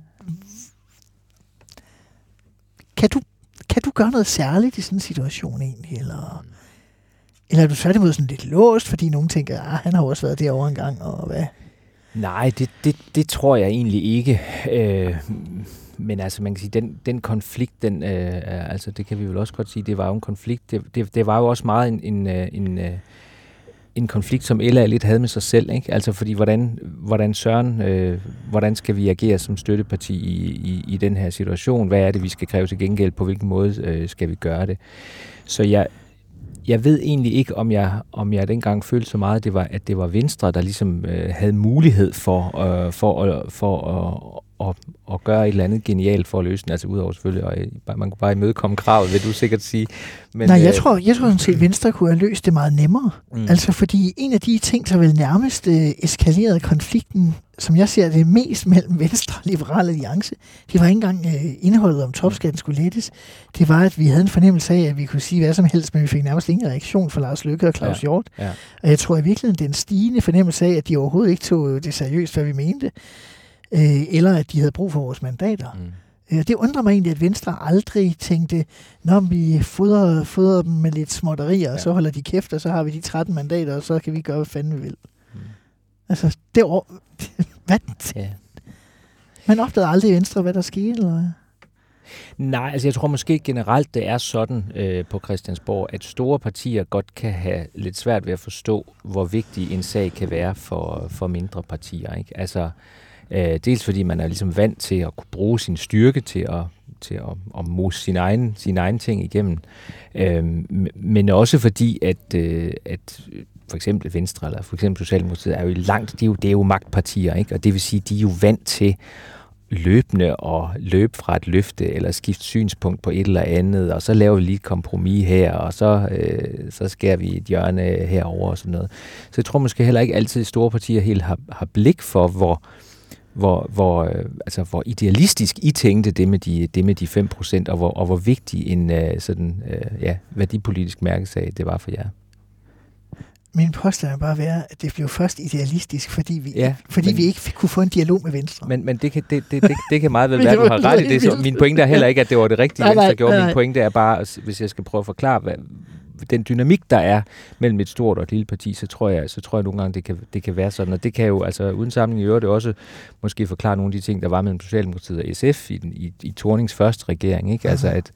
S1: kan, du, kan du gøre noget særligt i sådan en situation egentlig, eller, eller er du tværtimod sådan lidt låst, fordi nogen tænker, ah, han har også været derovre en gang, og hvad?
S2: Nej, det, det, det tror jeg egentlig ikke. Øh, men altså, man kan sige, den, den konflikt, den, øh, altså, det kan vi vel også godt sige, det var jo en konflikt. Det, det, det var jo også meget en, en, øh, en, øh, en konflikt, som Ella lidt havde med sig selv. Ikke? Altså, fordi hvordan, hvordan Søren, øh, hvordan skal vi agere som støtteparti i, i, i den her situation? Hvad er det, vi skal kræve til gengæld? På hvilken måde øh, skal vi gøre det? Så jeg, jeg ved egentlig ikke, om jeg, om jeg dengang følte så meget, det var, at det var Venstre, der ligesom øh, havde mulighed for, øh, for, at, for at, at, at gøre et eller andet genialt for at løse den. Altså udover selvfølgelig, og øh, man kunne bare imødekomme kravet, vil du sikkert sige.
S1: Men, Nej, jeg
S2: øh,
S1: tror, jeg tror sådan set, at Venstre kunne have løst det meget nemmere.
S2: Mm.
S1: Altså fordi en af de ting, der vel nærmest øh, eskalerede konflikten, som jeg ser det mest mellem Venstre og Liberal Alliance, det var ikke engang øh, indholdet om topskatten skulle lettes. Det var, at vi havde en fornemmelse af, at vi kunne sige hvad som helst, men vi fik nærmest ingen reaktion fra Lars Løkke og Claus
S2: ja.
S1: Hjort.
S2: Ja.
S1: Og jeg tror i virkeligheden, det er en stigende fornemmelse af, at de overhovedet ikke tog det seriøst, hvad vi mente, øh, eller at de havde brug for vores mandater.
S2: Mm.
S1: Øh, Det undrer mig egentlig, at Venstre aldrig tænkte, når vi fodrer, fodrer dem med lidt småtterier, ja.
S2: Ja.
S1: og så holder de kæft, og så har vi de 13 mandater, og så kan vi gøre, hvad fanden vi vil.
S2: Mm.
S1: Altså, det år... [LAUGHS] hvad?
S2: Ja.
S1: Man opdagede aldrig i Venstre, hvad der skete, eller hvad?
S2: Nej, altså jeg tror måske generelt, det er sådan øh, på Christiansborg, at store partier godt kan have lidt svært ved at forstå, hvor vigtig en sag kan være for, for mindre partier. Ikke? Altså, øh, dels fordi man er ligesom vant til at kunne bruge sin styrke til at til at, at mose sin egen, sin egen ting igennem. Øhm, men også fordi, at, øh, at for eksempel Venstre eller for eksempel Socialdemokratiet er jo langt, de er jo, det er jo magtpartier, ikke? og det vil sige, de er jo vant til løbende og løbe fra et løfte eller skifte synspunkt på et eller andet, og så laver vi lige et kompromis her, og så, øh, så skærer vi et hjørne herover og sådan noget. Så jeg tror måske heller ikke altid, at store partier helt har, har blik for, hvor, hvor, hvor, øh, altså, hvor idealistisk I tænkte det med de, det med de 5%, og hvor, og hvor vigtig en øh, sådan, øh, ja, værdipolitisk mærkesag det var for jer.
S1: Min påstand er bare være, at det blev først idealistisk, fordi vi, Ja, fordi
S2: men-
S1: vi ikke kunne få en dialog med Venstre.
S2: Men, men det, kan, det, det, det, det kan meget vel [LAUGHS] være,
S1: det
S2: du har ret i det. Så [LAUGHS] min pointe er heller ikke, at det var det rigtige,
S1: Nej, nej,
S2: Venstre gjorde.
S1: nej,
S2: Min
S1: nej.
S2: pointe er bare, hvis jeg skal prøve at forklare, hvad, den dynamik, der er mellem et stort og et lille parti, så tror jeg, så tror jeg nogle gange, det kan, det kan være sådan. Og det kan jo, altså uden sammenligning i øvrigt, også måske forklare nogle af de ting, der var mellem Socialdemokratiet og SF i, den, i, i Tornings første regering. Ikke? Altså, at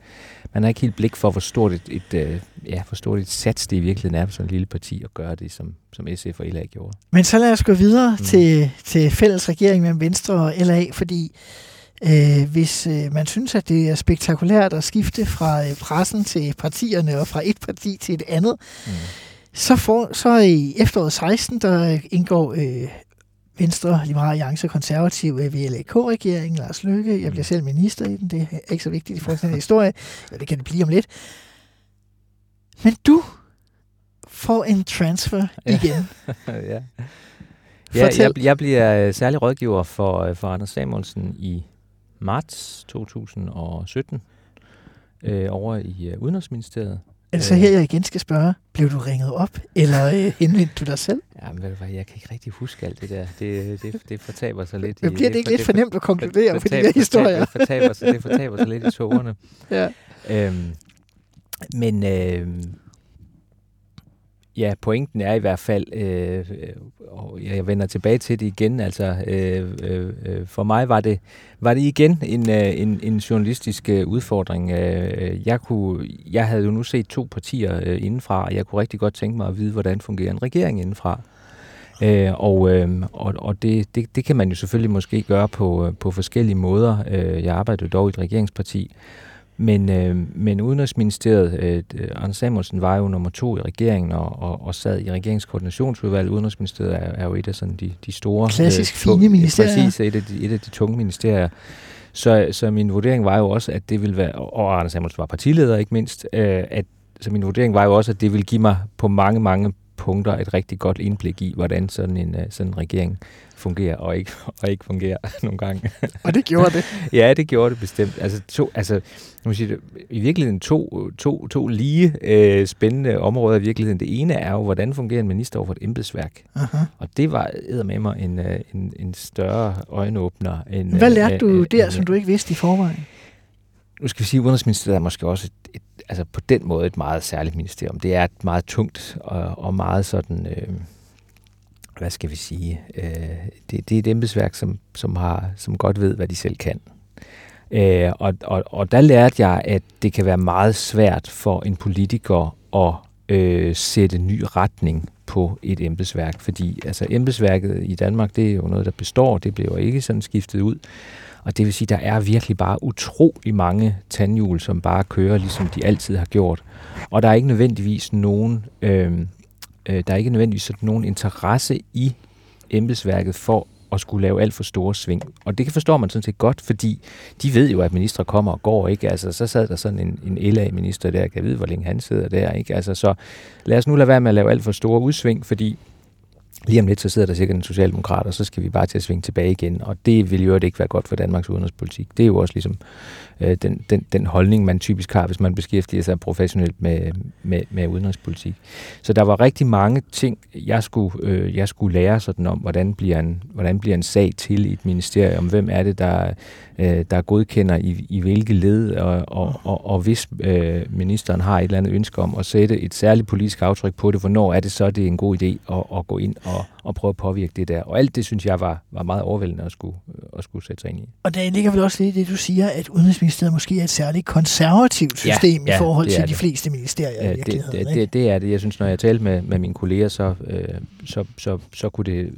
S2: man har ikke helt blik for, hvor stort et, et, øh, ja, hvor stort et sats det i virkeligheden er for sådan et lille parti at gøre det, som, som SF og LA gjorde.
S1: Men så lad os gå videre
S2: mm.
S1: til, til fælles regering mellem Venstre og LA, fordi øh, hvis øh, man synes, at det er spektakulært at skifte fra øh, pressen til partierne og fra et parti til et andet,
S2: Mm.
S1: så, får, så i efteråret 16, der indgår øh, Venstre, Liberale Alliance og Konservative øh, VLAK-regeringen, Lars Løkke. Jeg bliver selv minister i den, det er ikke så vigtigt i forhold til den historie. Ja, det kan det blive om lidt. Men du får en transfer [LAUGHS] igen.
S2: ja. Ja,
S1: Fortæl.
S2: jeg, jeg bliver øh, særlig rådgiver for, øh, for Anders Samuelsen i marts 2017 øh, over i øh, Udenrigsministeriet.
S1: Er det så her, jeg igen skal spørge, blev du ringet op, eller øh, [LAUGHS] henvendte du dig selv?
S2: Ja, men ved du hvad, jeg kan ikke rigtig huske alt det der. Det, det, det fortaber sig lidt.
S1: Men bliver det ikke lidt for nemt at konkludere på de der historier?
S2: Det fortaber, sig, det fortaber sig lidt i tågerne. [LAUGHS]
S1: Ja.
S2: Øhm, men øh, ja, pointen er i hvert fald, øh, øh, og jeg vender tilbage til det igen, altså øh, øh, øh, for mig var det, var det igen en, øh, en, en journalistisk øh, udfordring. Øh, øh, jeg, kunne, jeg havde jo nu set to partier øh, indenfra, og jeg kunne rigtig godt tænke mig at vide, hvordan fungerer en regering indenfra. Øh, og øh, og, og det, det, det kan man jo selvfølgelig måske gøre på, på forskellige måder. Øh, jeg arbejder jo dog i et regeringsparti, men, øh, men Udenrigsministeriet, øh, Anders Samuelsen var jo nummer to i regeringen og, og, og sad i regeringskoordinationsudvalget. Udenrigsministeriet er, er jo et af sådan de, de store...
S1: Klassisk øh, fine ministerier.
S2: Præcis, et af, de, et af de tunge ministerier. Så, så min vurdering var jo også, at det ville være, og Anders Samuelsen var partileder ikke mindst, øh, at så min vurdering var jo også, at det ville give mig på mange, mange punkter et rigtig godt indblik i, hvordan sådan en, øh, sådan en regering fungerer og ikke, [LAUGHS] og ikke fungerer [LAUGHS] nogle gange.
S1: Og det gjorde det? [LAUGHS]
S2: ja, det gjorde det bestemt. Altså, to, altså må sige, i virkeligheden to, to, to lige øh, spændende områder i virkeligheden. Det ene er jo, hvordan fungerer en minister over for et embedsværk? Aha. Og det var med mig en, øh, en, en større øjenåbner. End,
S1: Hvad lærte øh, du øh, der, øh, som du ikke vidste i forvejen?
S2: Nu skal vi sige, at Udenrigsministeriet er måske også et, et, altså på den måde et meget særligt ministerium. Det er et meget tungt og, og meget sådan... Øh, hvad skal vi sige, øh, det, det er et embedsværk, som, som, har, som godt ved, hvad de selv kan. Øh, og, og, og der lærte jeg, at det kan være meget svært for en politiker at øh, sætte ny retning på et embedsværk, fordi altså embedsværket i Danmark, det er jo noget, der består, det bliver jo ikke sådan skiftet ud. Og det vil sige, der er virkelig bare utrolig mange tandhjul, som bare kører, ligesom de altid har gjort. Og der er ikke nødvendigvis nogen øh, øh, der er ikke nødvendigvis sådan nogen interesse i embedsværket for at skulle lave alt for store sving. Og det kan forstår man sådan set godt, fordi de ved jo, at ministre kommer og går, ikke? Altså, så sad der sådan en, en LA-minister der, kan vide, hvor længe han sidder der, ikke? Altså, så lad os nu lade være med at lave alt for store udsving, fordi lige om lidt, så sidder der sikkert en socialdemokrat, og så skal vi bare til at svinge tilbage igen. Og det vil jo ikke være godt for Danmarks udenrigspolitik. Det er jo også ligesom øh, den, den, den holdning, man typisk har, hvis man beskæftiger sig professionelt med, med, med udenrigspolitik. Så der var rigtig mange ting, jeg skulle, øh, jeg skulle lære sådan om, hvordan bliver, en, hvordan bliver en sag til i et ministerium, hvem er det, der, øh, der godkender i, i hvilke led, og, og, og, og hvis øh, ministeren har et eller andet ønske om at sætte et særligt politisk aftryk på det, hvornår er det så, det er en god idé at, at gå ind og, og prøve at påvirke det der. Og alt det, synes jeg, var, var meget overvældende at skulle, øh, at skulle sætte sig ind i.
S1: Og der ligger vel også lidt det, du siger, at udenrigs Udenrigsministeriet måske er et særligt konservativt system ja, ja, i forhold til de det. fleste ministerier i virkeligheden.
S2: Det, det, det, det er det. Jeg synes, når jeg talte med, med mine kolleger, så, øh, så, så, så, kunne det,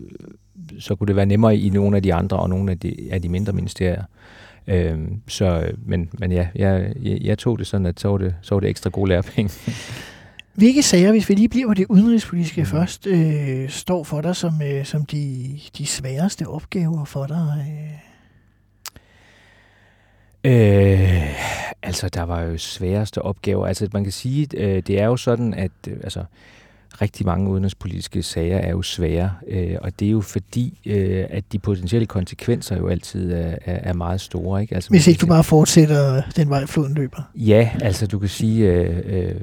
S2: så kunne det være nemmere i nogle af de andre og nogle af de, af de mindre ministerier. Øh, så, men, men ja, jeg, jeg, jeg tog det sådan, at så var det, så var det ekstra gode lærepenge. [LAUGHS]
S1: Hvilke sager, hvis vi lige bliver på det udenrigspolitiske mm. først, øh, står for dig som, øh, som de, de sværeste opgaver for dig?
S2: Øh, altså, der var jo sværeste opgaver. Altså, man kan sige, øh, det er jo sådan, at øh, altså, rigtig mange udenrigspolitiske sager er jo svære, øh, og det er jo fordi, øh, at de potentielle konsekvenser jo altid er, er, er meget store. Ikke? Altså,
S1: Hvis ikke du bare fortsætter den vej, floden løber.
S2: Ja, altså du kan sige, øh, øh,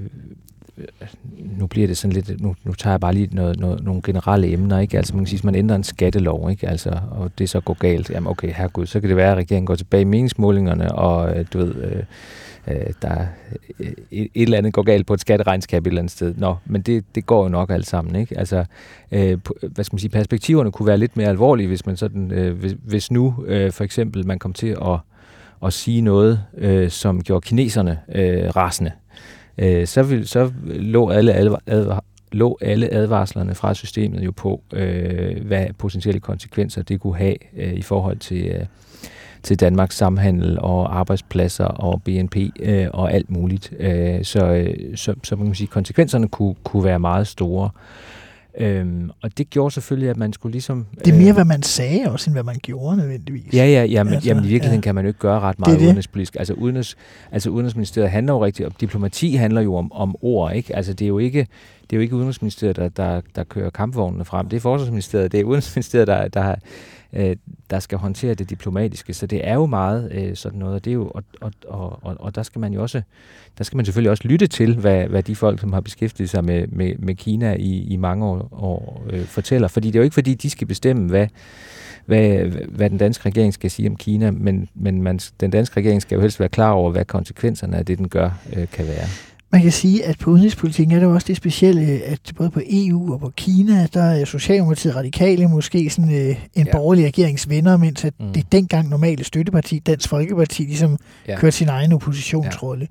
S2: nu bliver det sådan lidt, nu, nu tager jeg bare lige noget, noget, nogle generelle emner, ikke? Altså man kan sige, at man ændrer en skattelov, ikke? Altså, og det så går galt, jamen okay, herregud, så kan det være, at regeringen går tilbage i meningsmålingerne, og øh, du ved, øh, øh, der er et, et eller andet går galt på et skatteregnskab et eller andet sted. Nå, men det, det går jo nok alt sammen, ikke? Altså, øh, hvad skal man sige, perspektiverne kunne være lidt mere alvorlige, hvis man sådan, øh, hvis, hvis nu øh, for eksempel man kom til at, at sige noget, øh, som gjorde kineserne øh, rasende, øh, så, vil, så lå alle advar, lå alle advarslerne fra systemet jo på, øh, hvad potentielle konsekvenser det kunne have øh, i forhold til, øh, til Danmarks samhandel og arbejdspladser og BNP øh, og alt muligt. Øh, så, øh, så, så man kan sige, konsekvenserne kunne, kunne være meget store. Øhm, og det gjorde selvfølgelig, at man skulle ligesom...
S1: Det er mere, øh, hvad man sagde også, end hvad man gjorde nødvendigvis.
S2: Ja, ja, jamen, altså, jamen i virkeligheden ja. kan man jo ikke gøre ret meget det udenrigspolitisk. Altså, udenrigs, altså udenrigsministeriet handler jo rigtig om... Diplomati handler jo om, om ord, ikke? Altså det er jo ikke, det er jo ikke udenrigsministeriet, der, der, der kører kampvognene frem. Det er forsvarsministeriet, det er udenrigsministeriet, der, der, øh, der skal håndtere det diplomatiske. Så det er jo meget øh, sådan noget, og, det er jo, og, og, og, og, og der skal man jo også, der skal man selvfølgelig også lytte til, hvad, hvad de folk, som har beskæftiget sig med, med, med Kina i, i mange år, år øh, fortæller. Fordi det er jo ikke fordi, de skal bestemme, hvad, hvad, hvad den danske regering skal sige om Kina, men, men man, den danske regering skal jo helst være klar over, hvad konsekvenserne af det, den gør, øh, kan være.
S1: Man kan sige, at på udenrigspolitikken er der også det specielle, at både på EU og på Kina, der er Socialdemokratiet radikale måske sådan øh, en
S2: Ja.
S1: ja. borgerlig regeringsvenner, mens at
S2: Mm.
S1: det dengang normale støtteparti, Dansk Folkeparti, ligesom
S2: Ja.
S1: ja. kørte sin egen oppositionsrolle.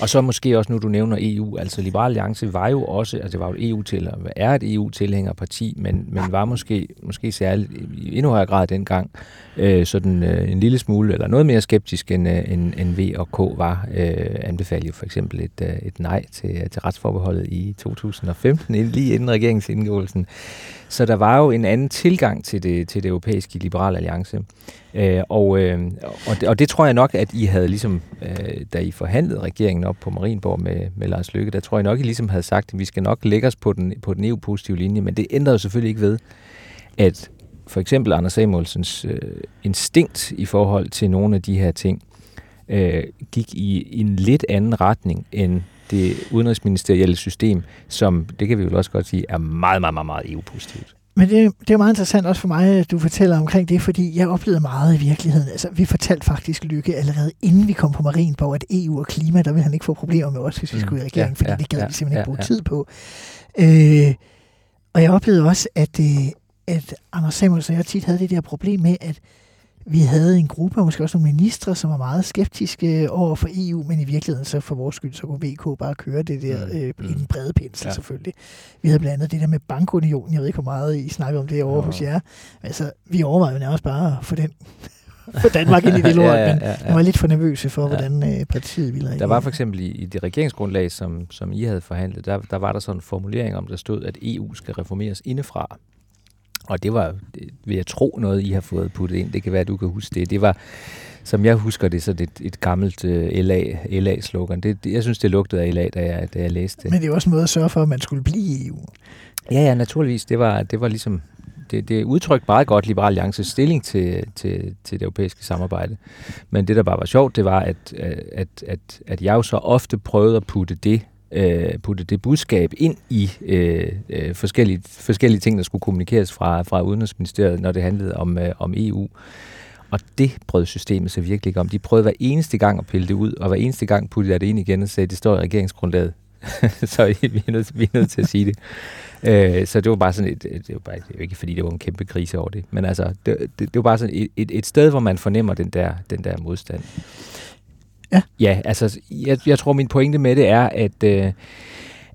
S2: Og så måske også nu, du nævner EU, altså Liberal Alliance var jo også, altså det var jo et EU til, er et EU-tilhængerparti, men, men var måske, måske særligt i endnu højere grad dengang øh, sådan øh, en lille smule, eller noget mere skeptisk end, øh, end, end V og K var, øh, anbefalede jo for eksempel et, øh, et nej til, til retsforbeholdet i 2015, lige inden regeringsindgåelsen. Så der var jo en anden tilgang til det, til det europæiske liberale alliance. Øh, og, øh, og, det, og det tror jeg nok, at I havde ligesom, øh, da I forhandlede regeringen op på Marienborg med, med Lars Lykke, der tror jeg nok, I ligesom havde sagt, at vi skal nok lægge os på den, på den EU-positive linje, men det ændrede jo selvfølgelig ikke ved, at for eksempel Anders Samuelsens øh, instinkt i forhold til nogle af de her ting, øh, gik i en lidt anden retning end det udenrigsministerielle system, som, det kan vi jo også godt sige, er meget, meget, meget, meget EU-positivt.
S1: Men det, det er meget interessant også for mig, at du fortæller omkring det, fordi jeg oplevede meget i virkeligheden. Altså, vi fortalte faktisk Lykke allerede inden vi kom på Marienborg, at EU og klima, der ville han ikke få problemer med os, hvis vi
S2: Mm,
S1: skulle i regering,
S2: ja,
S1: fordi
S2: ja,
S1: det gad
S2: ja,
S1: vi simpelthen
S2: ja,
S1: ikke bruge
S2: ja.
S1: tid på. Øh, og jeg oplevede også, at, øh, at Anders Samuelsen og jeg tit havde det der problem med, at vi havde en gruppe, og måske også nogle ministre, som var meget skeptiske over for EU, men i virkeligheden, så for vores skyld, så kunne VK bare køre det der
S2: Mm,
S1: øh, i
S2: mm.
S1: den brede pensel
S2: Ja.
S1: ja. selvfølgelig. Vi havde blandt andet det der med bankunionen. Jeg ved ikke, hvor meget I snakker om det over
S2: Nå.
S1: hos jer. Altså, vi overvejede nærmest bare få den [LAUGHS] få Danmark ind i det [LAUGHS] lort,
S2: Ja, ja,
S1: men
S2: ja, ja.
S1: jeg var lidt for nervøse for,
S2: Ja.
S1: hvordan øh, partiet ville
S2: Der var for eksempel i, i det regeringsgrundlag, som, som I havde forhandlet, der, der var der sådan en formulering om, der stod, at EU skal reformeres indefra. Og det var, vil jeg tro, noget, I har fået puttet ind. Det kan være, at du kan huske det. Det var, som jeg husker det, så et, et gammelt uh, LA, LA-slogan. Det, det, jeg synes, det lugtede af LA, da jeg, da jeg læste det.
S1: Men det er også en måde at sørge for, at man skulle blive i EU.
S2: Ja, ja, naturligvis. Det var, det var ligesom, det, det udtrykte meget godt Liberal Alliances stilling til, til, til det europæiske samarbejde. Men det, der bare var sjovt, det var, at, at, at, at jeg jo så ofte prøvede at putte det, øh, putte det budskab ind i øh, øh, forskellige, forskellige ting, der skulle kommunikeres fra, fra Udenrigsministeriet, når det handlede om, øh, om EU. Og det prøvede systemet så virkelig ikke om. De prøvede hver eneste gang at pille det ud, og hver eneste gang puttede jeg det ind igen og sagde, at det står i regeringsgrundlaget. [LAUGHS] så vi er, nødt, vi er nødt til at sige det. Øh, så det var bare sådan et, det var bare, det var ikke fordi, det var en kæmpe krise over det, men altså, det, det, det var bare sådan et, et, et sted, hvor man fornemmer den der, den der modstand.
S1: Ja.
S2: Ja, altså, jeg, jeg tror, min pointe med det er, at, øh,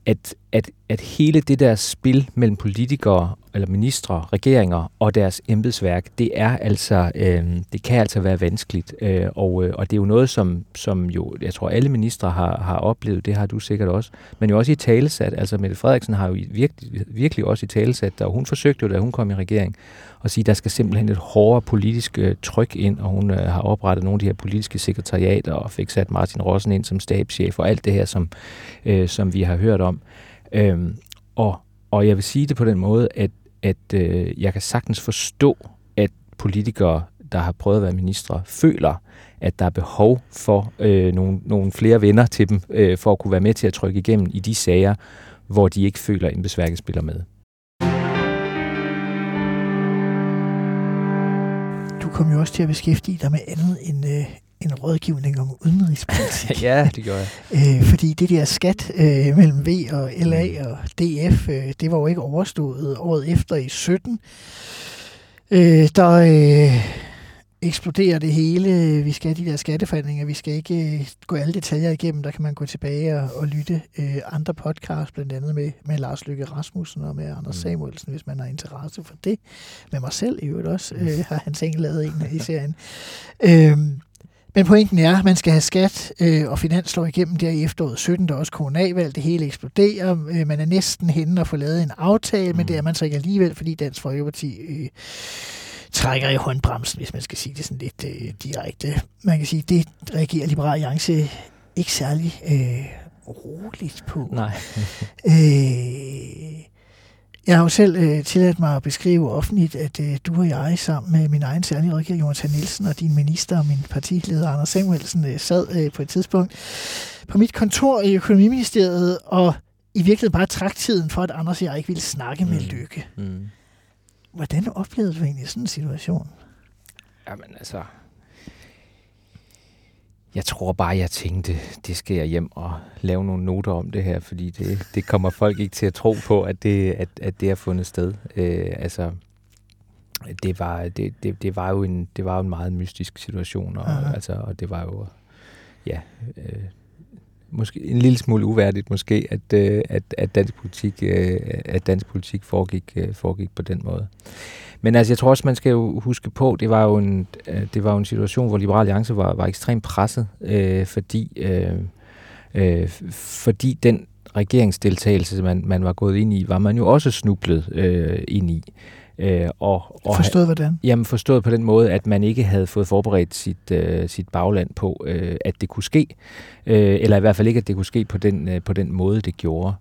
S2: at, at, at hele det der spil mellem politikere, eller ministre, regeringer og deres embedsværk, det er altså, øh, det kan altså være vanskeligt, øh, og, øh, og det er jo noget, som, som jo, jeg tror, alle ministre har, har oplevet, det har du sikkert også, men jo også i talesat, altså Mette Frederiksen har jo virkelig, virkelig også i talesat, og hun forsøgte jo, da hun kom i regering, at sige, at der skal simpelthen et hårdere politisk øh, tryk ind, og hun øh, har oprettet nogle af de her politiske sekretariater, og fik sat Martin Rossen ind som stabschef, og alt det her, som, øh, som vi har hørt om. Øh, og, og jeg vil sige det på den måde, at, at øh, jeg kan sagtens forstå, at politikere, der har prøvet at være ministre, føler, at der er behov for øh, nogle, nogle flere venner til dem, øh, for at kunne være med til at trykke igennem i de sager, hvor de ikke føler, at embedsværket spiller med.
S1: Du kom jo også til at beskæftige dig med andet end, øh, end rådgivning om udenrigspolitik. [LAUGHS]
S2: ja, det gjorde jeg.
S1: Øh, fordi det der skat øh, mellem V og LA og DF, øh, det var jo ikke overstået året efter i 17. Øh, der øh, eksploderer det hele. Vi skal have de der skatteforhandlinger. Vi skal ikke øh, gå alle detaljer igennem. Der kan man gå tilbage og, og lytte øh, andre podcasts, blandt andet med, med Lars Lykke Rasmussen og med Anders
S2: Mm.
S1: Samuelsen, hvis man har interesse for det. Med mig selv i øvrigt også øh, har Hans Engel lavet en i serien. Øh, men pointen er, at man skal have skat øh, og finanslov igennem der i efteråret 17, der er også kommunalvalg, det hele eksploderer. Øh, man er næsten henne og få lavet en aftale, men
S2: Mm.
S1: det er man så ikke alligevel, fordi Dansk Folkeparti øh, trækker i håndbremsen, hvis man skal sige det sådan lidt øh, direkte. Man kan sige, det reagerer Liberal Alliance ikke særlig øh, roligt på.
S2: Nej. [LAUGHS]
S1: Øh, jeg har jo selv øh, tilladt mig at beskrive offentligt, at øh, du og jeg sammen med min egen særlige rådgiver, Jonathan Nielsen, og din minister og min partileder, Anders Samuelsen, øh, sad øh, på et tidspunkt på mit kontor i Økonomiministeriet, og i virkeligheden bare trak tiden for, at Anders og jeg ikke ville snakke med
S2: Mm.
S1: Lykke.
S2: Mm.
S1: Hvordan oplevede du egentlig sådan en situation?
S2: Jamen altså... Jeg tror bare, jeg tænkte, det skal jeg hjem og lave nogle noter om det her, fordi det, det kommer folk ikke til at tro på, at det, at, at det har fundet sted. Øh, altså, det var, det, det, det var jo en, det var jo en meget mystisk situation, og,
S1: Aha.
S2: altså, og det var jo, ja, øh, måske en lille smule uværdigt måske, at, øh, at, at dansk politik, øh, at dansk politik foregik, øh, foregik på den måde. Men altså, jeg tror også, man skal jo huske på, det var jo en, øh, det var jo en situation, hvor Liberal Alliance var, var ekstremt presset, øh, fordi, øh, øh, fordi den regeringsdeltagelse, man, man var gået ind i, var man jo også snublet øh, ind i. Øh, og, og
S1: Forstået hvordan?
S2: Jamen forstået på den måde, at man ikke havde fået forberedt sit, øh, sit bagland på, øh, at det kunne ske. Øh, eller i hvert fald ikke, at det kunne ske på den, øh, på den måde, det gjorde.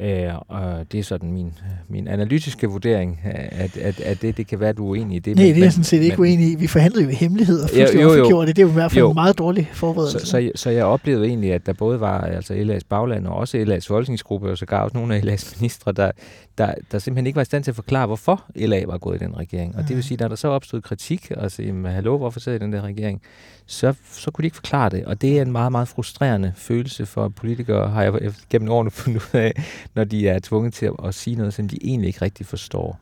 S2: Øh, og det er sådan min, min analytiske vurdering, at, at, at det, det kan være, at du er uenig i det.
S1: Nej,
S2: men-
S1: det er jeg sådan set ikke
S2: men-
S1: uenig i. Vi forhandlede jo i hemmelighed og
S2: Jo, jo, jo.
S1: offentliggjorde det. Det er jo i hvert fald
S2: Jo.
S1: en meget dårlig forberedelse.
S2: Så, så, jeg- så jeg oplevede egentlig, at der både var altså LA's bagland og også LA's folketingsgruppe, og sågar også nogle af LA's ministre, der, der, der simpelthen ikke var i stand til at forklare, hvorfor LA var gået i den regering. Og det vil sige, når der så opstod kritik, og sige, "Men hallo, hvorfor sidder i den der regering? Så, så kunne de ikke forklare det. Og det er en meget, meget frustrerende følelse for politikere, har jeg gennem årene fundet ud af, når de er tvunget til at, at sige noget, som de egentlig ikke rigtig forstår.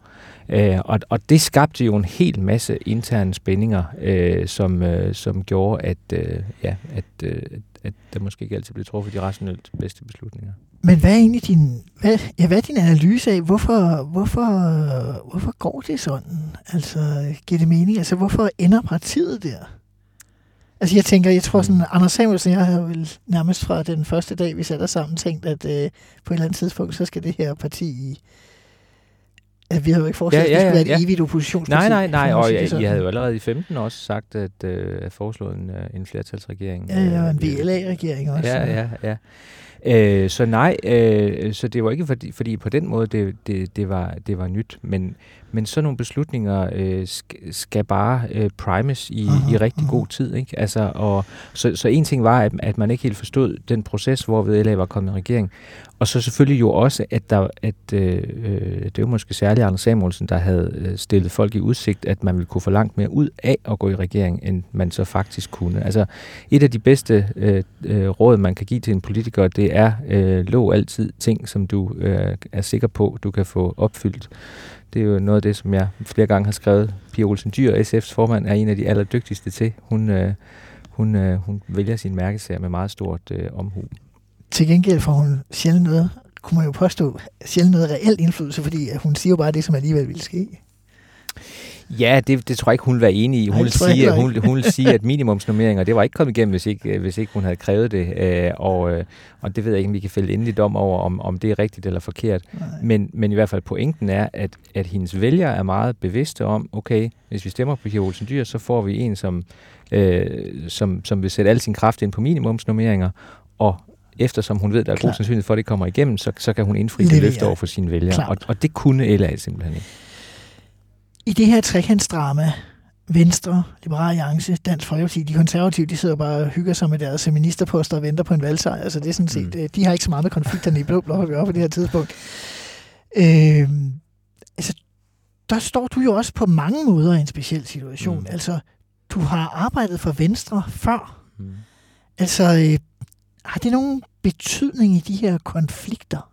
S2: Øh, og, og det skabte jo en hel masse interne spændinger, øh, som, øh, som gjorde, at, øh, ja, at, øh, at der måske ikke altid blev truffet de rationelt bedste beslutninger.
S1: Men hvad er egentlig din, hvad, ja, hvad er din analyse af, hvorfor, hvorfor, hvorfor går det sådan? Altså, giver det mening? Altså, hvorfor ender partiet der? Altså, jeg tænker, jeg tror sådan, Anders Samuelsen, jeg har vel nærmest fra den første dag, vi satte os sammen, tænkt, at øh, på et eller andet tidspunkt, så skal det her parti i... Altså, vi havde jo ikke forestillet,
S2: Ja,
S1: ja,
S2: ja,
S1: at det skulle være et
S2: ja.
S1: evigt oppositionsparti.
S2: Nej, nej, nej,
S1: at
S2: og jeg. I havde jo allerede i 15 også sagt, at, øh, at foreslået en, øh, en flertalsregering.
S1: Ja, ja, og en
S2: Øh,
S1: VLA-regering også.
S2: Ja, ja, ja. Øh, så nej, øh, så det var ikke fordi, fordi på den måde, det, det, det, var, det var nyt, men, men sådan nogle beslutninger øh, skal, bare øh, primes i,
S1: Aha,
S2: i rigtig
S1: aha.
S2: god tid. Ikke? Altså, og, så, så en ting var, at, at man ikke helt forstod den proces, hvor VLA var kommet i regering, og så selvfølgelig jo også, at, der, at øh, øh, det var måske særligt Anders Samuelsen, der havde øh, stillet folk i udsigt, at man ville kunne få langt mere ud af at gå i regering, end man så faktisk kunne. Altså et af de bedste øh, øh, råd, man kan give til en politiker, det er, øh, lov altid ting, som du øh, er sikker på, du kan få opfyldt. Det er jo noget af det, som jeg flere gange har skrevet. Pia Olsen Dyr, SF's formand, er en af de allerdygtigste til. Hun, øh, hun, øh, hun vælger sin mærkesager med meget stort øh, omhu.
S1: Til gengæld får hun sjældent noget, kunne man jo påstå, sjældent noget reelt indflydelse, fordi øh, hun siger jo bare det, som alligevel ville ske.
S2: Ja, det, det tror jeg ikke, hun være enig i. Hun
S1: Nej,
S2: vil
S1: det tror jeg
S2: sige, [LAUGHS] at hun, hun vil sige, at minimumsnummeringer, det var ikke kommet igennem, hvis ikke, øh, hvis ikke hun havde krævet det. Øh, og, øh, og det ved jeg ikke, om vi kan fælde endelig dom over, om, om det er rigtigt eller forkert.
S1: Nej.
S2: Men, men i hvert fald pointen er, at, at hendes vælgere er meget bevidste om, okay, hvis vi stemmer på Pia Olsen Dyr, så får vi en, som, øh, som, som vil sætte al sin kraft ind på minimumsnummeringer, og eftersom hun ved, at der er god sandsynlighed for, at det kommer igennem, så, så kan hun indfri det løfte over for sine vælgere.
S1: Klart.
S2: Og, og det kunne LA simpelthen ikke.
S1: I det her trekantsdrama, Venstre, Liberal Alliance, Dansk Folkeparti, de konservative, de sidder bare og hygger sig med deres ministerposter og venter på en valgsejr. Altså det er sådan set,
S2: Mm.
S1: mm. de har ikke så meget med konflikterne i blå blok at gøre på det her tidspunkt. Øh, altså, der står du jo også på mange måder i en speciel situation.
S2: Mm.
S1: Altså, du har arbejdet for Venstre før.
S2: Mm.
S1: Altså, øh, har det nogen betydning i de her konflikter?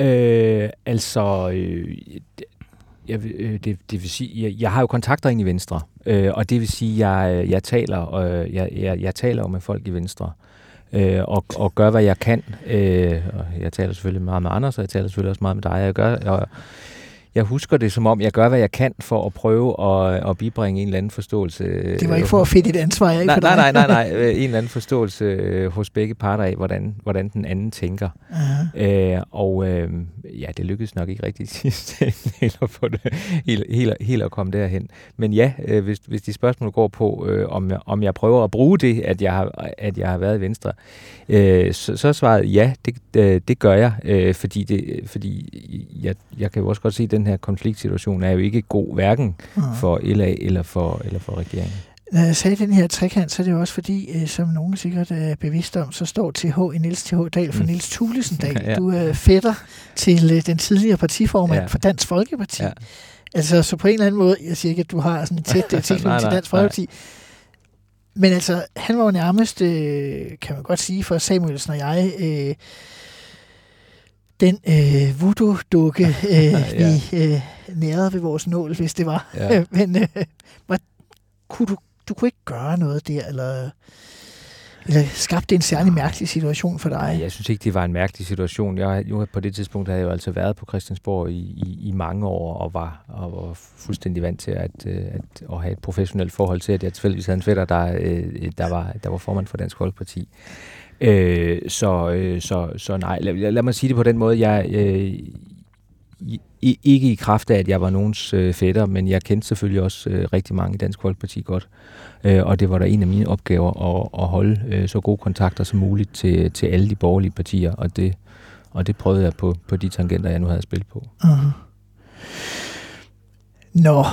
S2: Øh, altså, øh, jeg, øh, det, det vil sige, jeg, jeg har jo kontakter ind i Venstre, øh, og det vil sige, jeg, jeg taler, øh, jeg, jeg, jeg taler jo med folk i Venstre, øh, og, og gør, hvad jeg kan. Øh, og jeg taler selvfølgelig meget med Anders, og jeg taler selvfølgelig også meget med dig. Jeg gør, og, jeg husker det som om, jeg gør, hvad jeg kan for at prøve at, at bibringe en eller anden forståelse.
S1: Det var ikke for at finde et ansvar af
S2: Nej,
S1: for dig.
S2: nej, nej, nej, nej. øh, En eller anden forståelse øh, hos begge parter af, hvordan, hvordan den anden tænker.
S1: Aha.
S2: Øh, og øh, ja, det lykkedes nok ikke rigtig sidst [LAUGHS] helt at få det helt, helt, helt at komme derhen. Men ja, øh, hvis, hvis de spørgsmål går på, øh, om, jeg, om jeg prøver at bruge det, at jeg har, at jeg har været i Venstre, øh, så, så svaret ja, det, øh, det gør jeg, øh, fordi, det, fordi jeg, jeg kan jo også godt se, den her konfliktsituation er jo ikke god, hverken for LA eller for, eller for regeringen.
S1: Når jeg sagde den her trekant, så er det jo også fordi, øh, som nogen sikkert er bevidst om, så står TH i Niels TH Dahl for
S2: Mm.
S1: Niels Thulesen Dahl. [LAUGHS]
S2: Ja.
S1: Du er fætter til øh, den tidligere partiformand
S2: Ja.
S1: for Dansk Folkeparti.
S2: Ja.
S1: Altså, så på en eller anden måde, jeg siger ikke, at du har sådan en tæt [LAUGHS] øh, tilknytning
S2: Nej,
S1: til
S2: nej,
S1: Dansk Folkeparti, men altså, han var jo nærmest, øh, kan man godt sige, for Samuelsen og jeg, øh, den øh, voodoo-dukke, [LAUGHS] øh,
S2: Ja.
S1: vi øh, nærede ved vores nål, hvis det var.
S2: Ja. [LAUGHS]
S1: men øh, var, kunne du, du kunne ikke gøre noget der, eller, eller skabte en særlig mærkelig situation for dig?
S2: Nej, jeg synes ikke, det var en mærkelig situation. Jeg, jo, på det tidspunkt havde jeg jo altså været på Christiansborg i, i, i mange år, og var, og var fuldstændig vant til at, øh, at, at have et professionelt forhold til, at jeg tilfældigvis havde en fætter, der, øh, der, var, der var formand for Dansk Folkeparti. Øh, så, øh, så, så nej, lad, lad mig sige det på den måde. Jeg, øh, i, ikke i kraft af, at jeg var nogens øh, fætter, men jeg kendte selvfølgelig også øh, rigtig mange i Dansk Folkeparti godt. Øh, og det var da en af mine opgaver at, at holde øh, så gode kontakter som muligt til, til alle de borgerlige partier, og det, og det prøvede jeg på, på de tangenter, jeg nu havde spillet på.
S1: Uh-huh. Nå,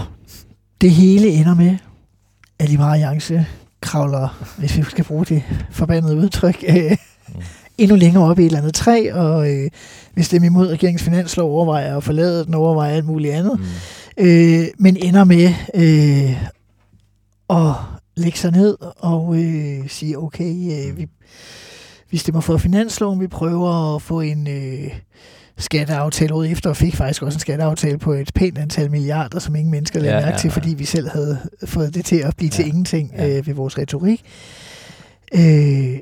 S1: det hele ender med, at Liberale Alliance kravler, hvis vi skal bruge det forbandede udtryk, øh,
S2: Mm.
S1: endnu længere op i et eller andet træ, og øh, hvis det er imod regeringens finanslov, overvejer at forlade den, overvejer alt muligt andet,
S2: Mm.
S1: øh, men ender med øh, at lægge sig ned og øh, sige, okay, øh, vi, vi stemmer for finansloven, vi prøver at få en øh, skatteaftale ud efter, og fik faktisk også en skatteaftale på et pænt antal milliarder, som ingen mennesker lagde
S2: Ja,
S1: mærke
S2: ja,
S1: til,
S2: ja.
S1: fordi vi selv havde fået det til at blive ja, til ingenting
S2: ja.
S1: øh, ved vores retorik. Øh,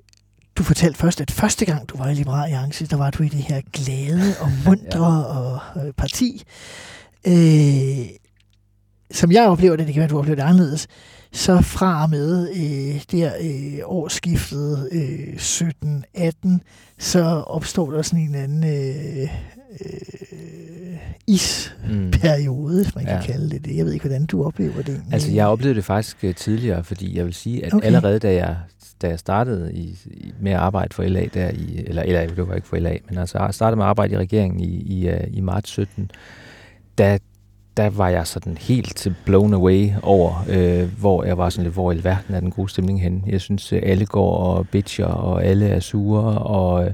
S1: du fortalte først, at første gang du var i Liberal Alliance, der var du i det her glade og [LAUGHS] mundre ja. og øh, parti. Øh, som jeg oplever det, det kan være, du oplever det anderledes, så fra og med øh, der øh, årsskiftet øh, 17-18, så opstår der sådan en anden øh, øh, isperiode, hvis man kan
S2: Ja.
S1: kalde det det. Jeg ved ikke, hvordan du oplever det. egentlig.
S2: Altså, jeg oplevede det faktisk øh, tidligere, fordi jeg vil sige, at
S1: Okay.
S2: allerede da jeg, da jeg startede i, i, med at arbejde for LA der i, eller LA, det var ikke for LA, men altså jeg startede med at arbejde i regeringen i, i, uh, i marts 17, der, der var jeg sådan helt blown away over, øh, hvor jeg var sådan lidt, hvor i alverden er den gode stemning henne. Jeg synes, øh, alle går og bitcher, og alle er sure, og,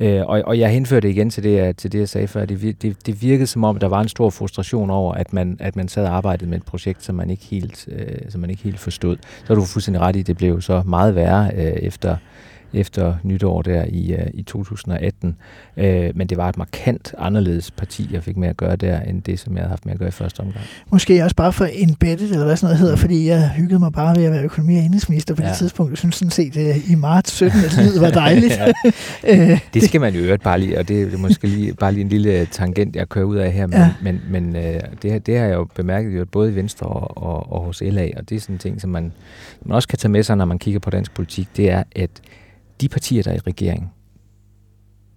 S2: øh, og, og jeg henførte igen til det, jeg- til det jeg sagde før. Det, det, det virkede som om, der var en stor frustration over, at man, at man sad og arbejdede med et projekt, som man ikke helt, øh, som man ikke helt forstod. Så er du fuldstændig ret i, det blev så meget værre øh, efter efter nytår der i, uh, i 2018. Uh, men det var et markant anderledes parti, jeg fik med at gøre der, end det, som jeg havde haft med at gøre i første omgang.
S1: Måske også bare for embedded, eller hvad sådan noget hedder, fordi jeg hyggede mig bare ved at være økonomi- og indrigsminister på ja. det tidspunkt. Jeg synes sådan set uh, i marts 17, at livet var [LAUGHS] dejligt.
S2: Ja. [LAUGHS]
S1: Øh,
S2: Det skal man jo øvrigt bare lige, og det er måske lige, bare lige en lille tangent, jeg kører ud af her, men,
S1: Ja.
S2: men, men øh, det, det har jeg jo bemærket jo både i Venstre og, og, og hos LA, og det er sådan en ting, som man, man også kan tage med sig, når man kigger på dansk politik, det er, at de partier, der er i regeringen,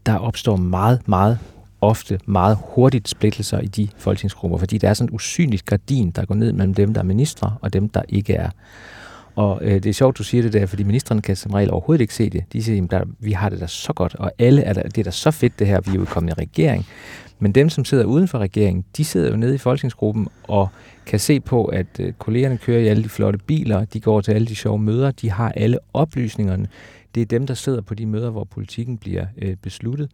S2: der opstår meget, meget ofte meget hurtigt splittelser i de folketingsgrupper, fordi der er sådan en usynligt gardin, der går ned mellem dem, der er ministre, og dem, der ikke er. Og øh, det er sjovt, du siger det der, fordi ministerne kan som regel overhovedet ikke se det. De siger, at der, vi har det da så godt, og alle er der, det er da så fedt det her, vi er jo kommet i regering. Men dem, som sidder uden for regeringen, de sidder jo nede i folketingsgruppen og kan se på, at øh, kollegerne kører i alle de flotte biler, de går til alle de sjove møder, de har alle oplysningerne. Det er dem, der sidder på de møder, hvor politikken bliver øh, besluttet.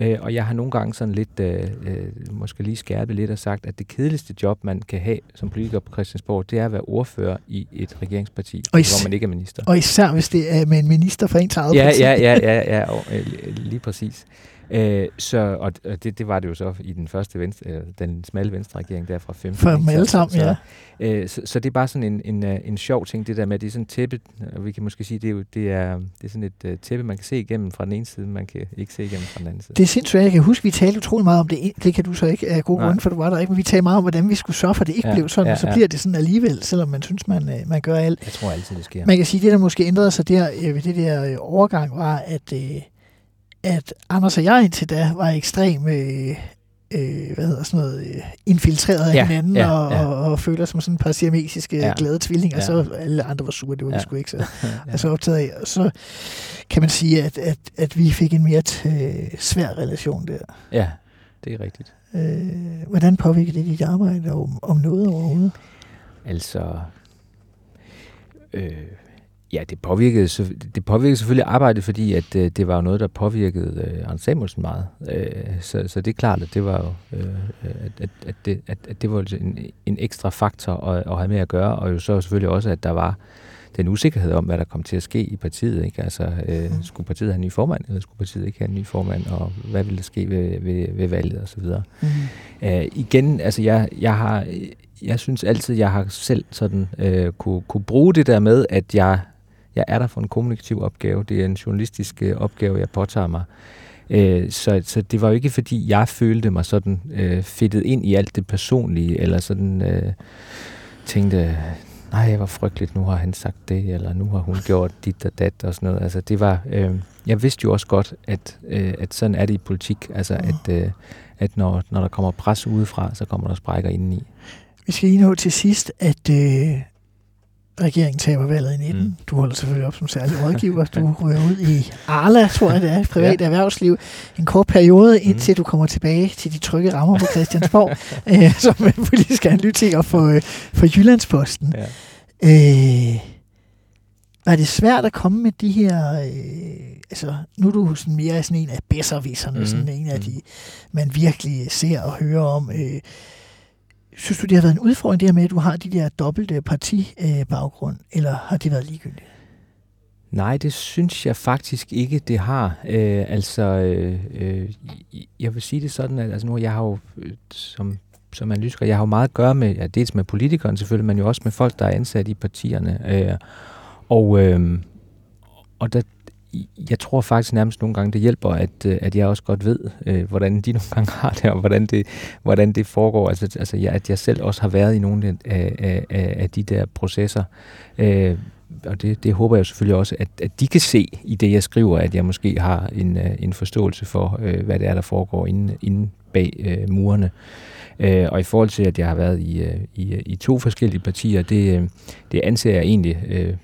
S2: Øh, og jeg har nogle gange sådan lidt, øh, øh, måske lige skærpet lidt og sagt, at det kedeligste job, man kan have som politiker på Christiansborg, det er at være ordfører i et regeringsparti,
S1: Og is-
S2: hvor man ikke er minister.
S1: og især hvis det er med en minister for ens eget
S2: Ja,
S1: parti.
S2: ja, ja, ja, ja, og, øh, lige præcis. Øh, så, og det, det var det jo så i den første venstre, øh, den smalle venstre regering der fra 15.
S1: For dem alle sammen,
S2: så,
S1: ja.
S2: Øh, så, så det er bare sådan en, en, øh, en sjov ting, det der med, at det er sådan tæppe, og vi kan måske sige, det er, jo, det er, det er sådan et uh, tæppe, man kan se igennem fra den ene side, man kan ikke se igennem fra den anden side.
S1: Det er sindssygt. Jeg kan huske, vi talte utrolig meget om det. Det kan du så ikke af gode grunde, for du var der ikke. Men vi talte meget om, hvordan vi skulle sørge for, at det ikke ja, blev sådan. Ja,
S2: ja,
S1: så bliver det sådan alligevel, selvom man synes, man, øh, man gør alt.
S2: Jeg tror altid, det sker.
S1: Man kan sige, det, der måske ændrede sig der ved det der overgang, var, at, øh, at Anders og jeg indtil da var ekstrem øh, øh, hvad hedder sådan noget, øh, infiltreret af
S2: Ja,
S1: hinanden
S2: ja,
S1: og,
S2: ja.
S1: og, og føler som sådan et par siamesiske ja. Glade tvillinger, ja. Så alle andre var sure, det var ja. vi sgu ikke så, [LAUGHS]
S2: ja.
S1: er [LAUGHS] så optaget af. Og så kan man sige, at, at, at vi fik en mere t- øh, svær relation der.
S2: ja, det er rigtigt.
S1: Øh, hvordan påvirker det dit arbejde om, om noget overhovedet?
S2: Altså, øh, ja, det påvirkede, det påvirkede selvfølgelig arbejdet, fordi at, øh, det var jo noget, der påvirkede øh, Anders Samuelsen meget. Øh, så, så det er klart, at det var jo, øh, at, at, at, det, at, at det var en, en ekstra faktor at, at have med at gøre, og jo så selvfølgelig også, at der var den usikkerhed om, hvad der kom til at ske i partiet. Ikke? Altså, øh,
S1: Mm.
S2: skulle partiet have en ny formand, eller skulle partiet ikke have en ny formand, og hvad ville der ske ved, ved, ved valget osv.?
S1: Mm.
S2: Uh, igen, altså jeg, jeg har, jeg synes altid, jeg har selv sådan uh, kunne, kunne bruge det der med, at jeg, jeg er der for en kommunikativ opgave. Det er en journalistisk uh, opgave, jeg påtager mig. Uh, så, så det var jo ikke, fordi jeg følte mig sådan uh, fedtet ind i alt det personlige, eller sådan uh, tænkte, nej, hvor frygteligt, nu har han sagt det, eller nu har hun gjort dit og dat og sådan noget. Altså det var, øh, jeg vidste jo også godt, at, øh, at sådan er det i politik, altså at, øh, at når, når der kommer pres udefra, så kommer der sprækker indeni.
S1: Vi skal lige nå til sidst, at øh, regeringen taber valget i 19. Mm.
S2: Mm.
S1: Du holder selvfølgelig op som særlig rådgiver. Du ryger ud i Arla, tror jeg det er, privat ja. erhvervsliv. En kort periode, indtil mm. du kommer tilbage til de trygge rammer på Christiansborg, [LAUGHS] øh, som politisk analytiker for, øh, for Jyllandsposten.
S2: Ja.
S1: Øh, var det svært at komme med de her... Øh, altså, nu er du sådan mere sådan en af bedservisserne, mm. Sådan en af
S2: Mhm.
S1: de, man virkelig ser og hører om. Øh, synes du, det har været en udfordring, det her med, at du har de der dobbelte øh, partibaggrund, eller har det været ligegyldigt?
S2: Nej, det synes jeg faktisk ikke, det har. Øh, altså, øh, øh, jeg vil sige det sådan, at altså nu jeg har jo øh, som som analytiker, jeg har jo meget at gøre med, ja, dels med politikerne selvfølgelig, men jo også med folk, der er ansat i partierne. Øh, og øh, og der, jeg tror faktisk nærmest nogle gange, det hjælper, at, øh, at jeg også godt ved, øh, hvordan de [LAUGHS] nogle gange har det, og hvordan det, hvordan det foregår. Altså, altså jeg, at jeg selv også har været i nogle af, af, af, af de der processer. Øh, og det, det håber jeg selvfølgelig også, at, at de kan se i det, jeg skriver, at jeg måske har en, øh, en forståelse for, øh, hvad det er, der foregår inde, inde bag øh, murene. Øh, og i forhold til, at jeg har været i, øh, i, i to forskellige partier, det, øh, det anser jeg egentlig... Øh,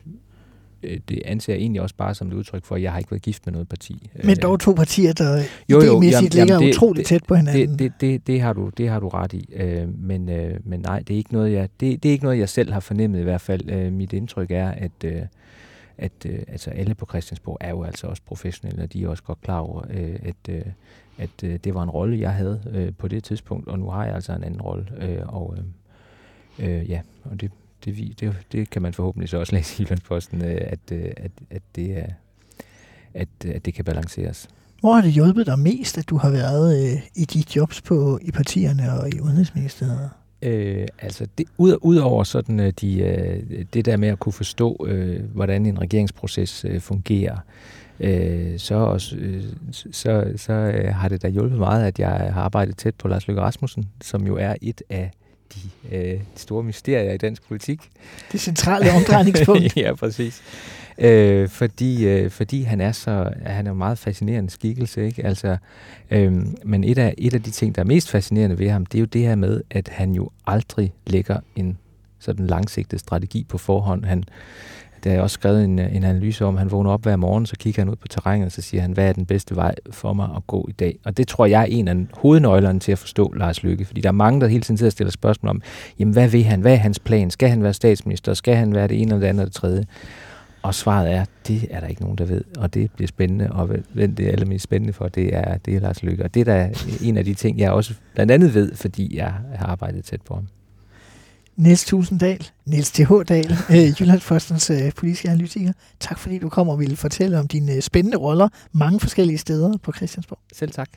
S2: det anser jeg egentlig også bare som et udtryk for, at jeg har ikke været gift med noget parti.
S1: Men
S2: Øh,
S1: dog to partier, der
S2: Jo, jo,
S1: idémæssigt
S2: jamen,
S1: ligger
S2: jamen, det-
S1: utroligt tæt på hinanden.
S2: det, det, det, det, har du, det har du ret i. Øh, men, øh, men nej, det er, ikke noget, jeg, det, det er ikke noget, jeg selv har fornemmet i hvert fald. Øh, mit indtryk er, at, øh, at øh, altså alle på Christiansborg er jo altså også professionelle, og de er også godt klar over, øh, at, øh, at øh, det var en rolle, jeg havde øh, på det tidspunkt, og nu har jeg altså en anden rolle. Øh, og øh, øh, ja, og det, det, det, det kan man forhåbentlig så også [LAUGHS] læse i Jyllandsposten, øh, at, øh, at, at, det er, at, at det kan balanceres.
S1: Hvor har det hjulpet dig mest, at du har været øh, i de jobs på i partierne og i Udenrigsministeriet?
S2: Øh, altså, det, ud, ud over sådan, øh, de, øh, det der med at kunne forstå, øh, hvordan en regeringsproces øh, fungerer, øh, så, også, øh, så, så øh, har det da hjulpet meget, at jeg har arbejdet tæt på Lars Løkke Rasmussen, som jo er et af de øh, store mysterier i dansk politik.
S1: Det centrale omdrejningspunkt. [LAUGHS]
S2: ja, præcis. Øh, fordi, øh, fordi han er så han er en meget fascinerende skikkelse, ikke? Altså, øh, men et af, et af de ting, der er mest fascinerende ved ham, det er jo det her med, at han jo aldrig lægger en sådan langsigtet strategi på forhånd. Han, der er også skrevet en, øh, en analyse om, han vågner op hver morgen, så kigger han ud på terrænet, og så siger han, hvad er den bedste vej for mig at gå i dag? Og det tror jeg er en af hovednøglerne til at forstå Lars Lykke, fordi der er mange, der hele tiden sidder og stiller spørgsmål om, jamen hvad vil han? Hvad er hans plan? Skal han være statsminister? Skal han være det ene eller det andet eller det tredje? Og svaret er, det er der ikke nogen, der ved, og det bliver spændende, og hvem det er allermest spændende for, det er, det er Lars Lykke. Og det er da en af de ting, jeg også blandt andet ved, fordi jeg har arbejdet tæt på ham.
S1: Niels Tusinddal, Niels T.H. Dahl, øh, Jyllandsfostens øh, politiske analytiker. Tak fordi du kom og ville fortælle om dine øh, spændende roller mange forskellige steder på Christiansborg.
S2: Selv tak.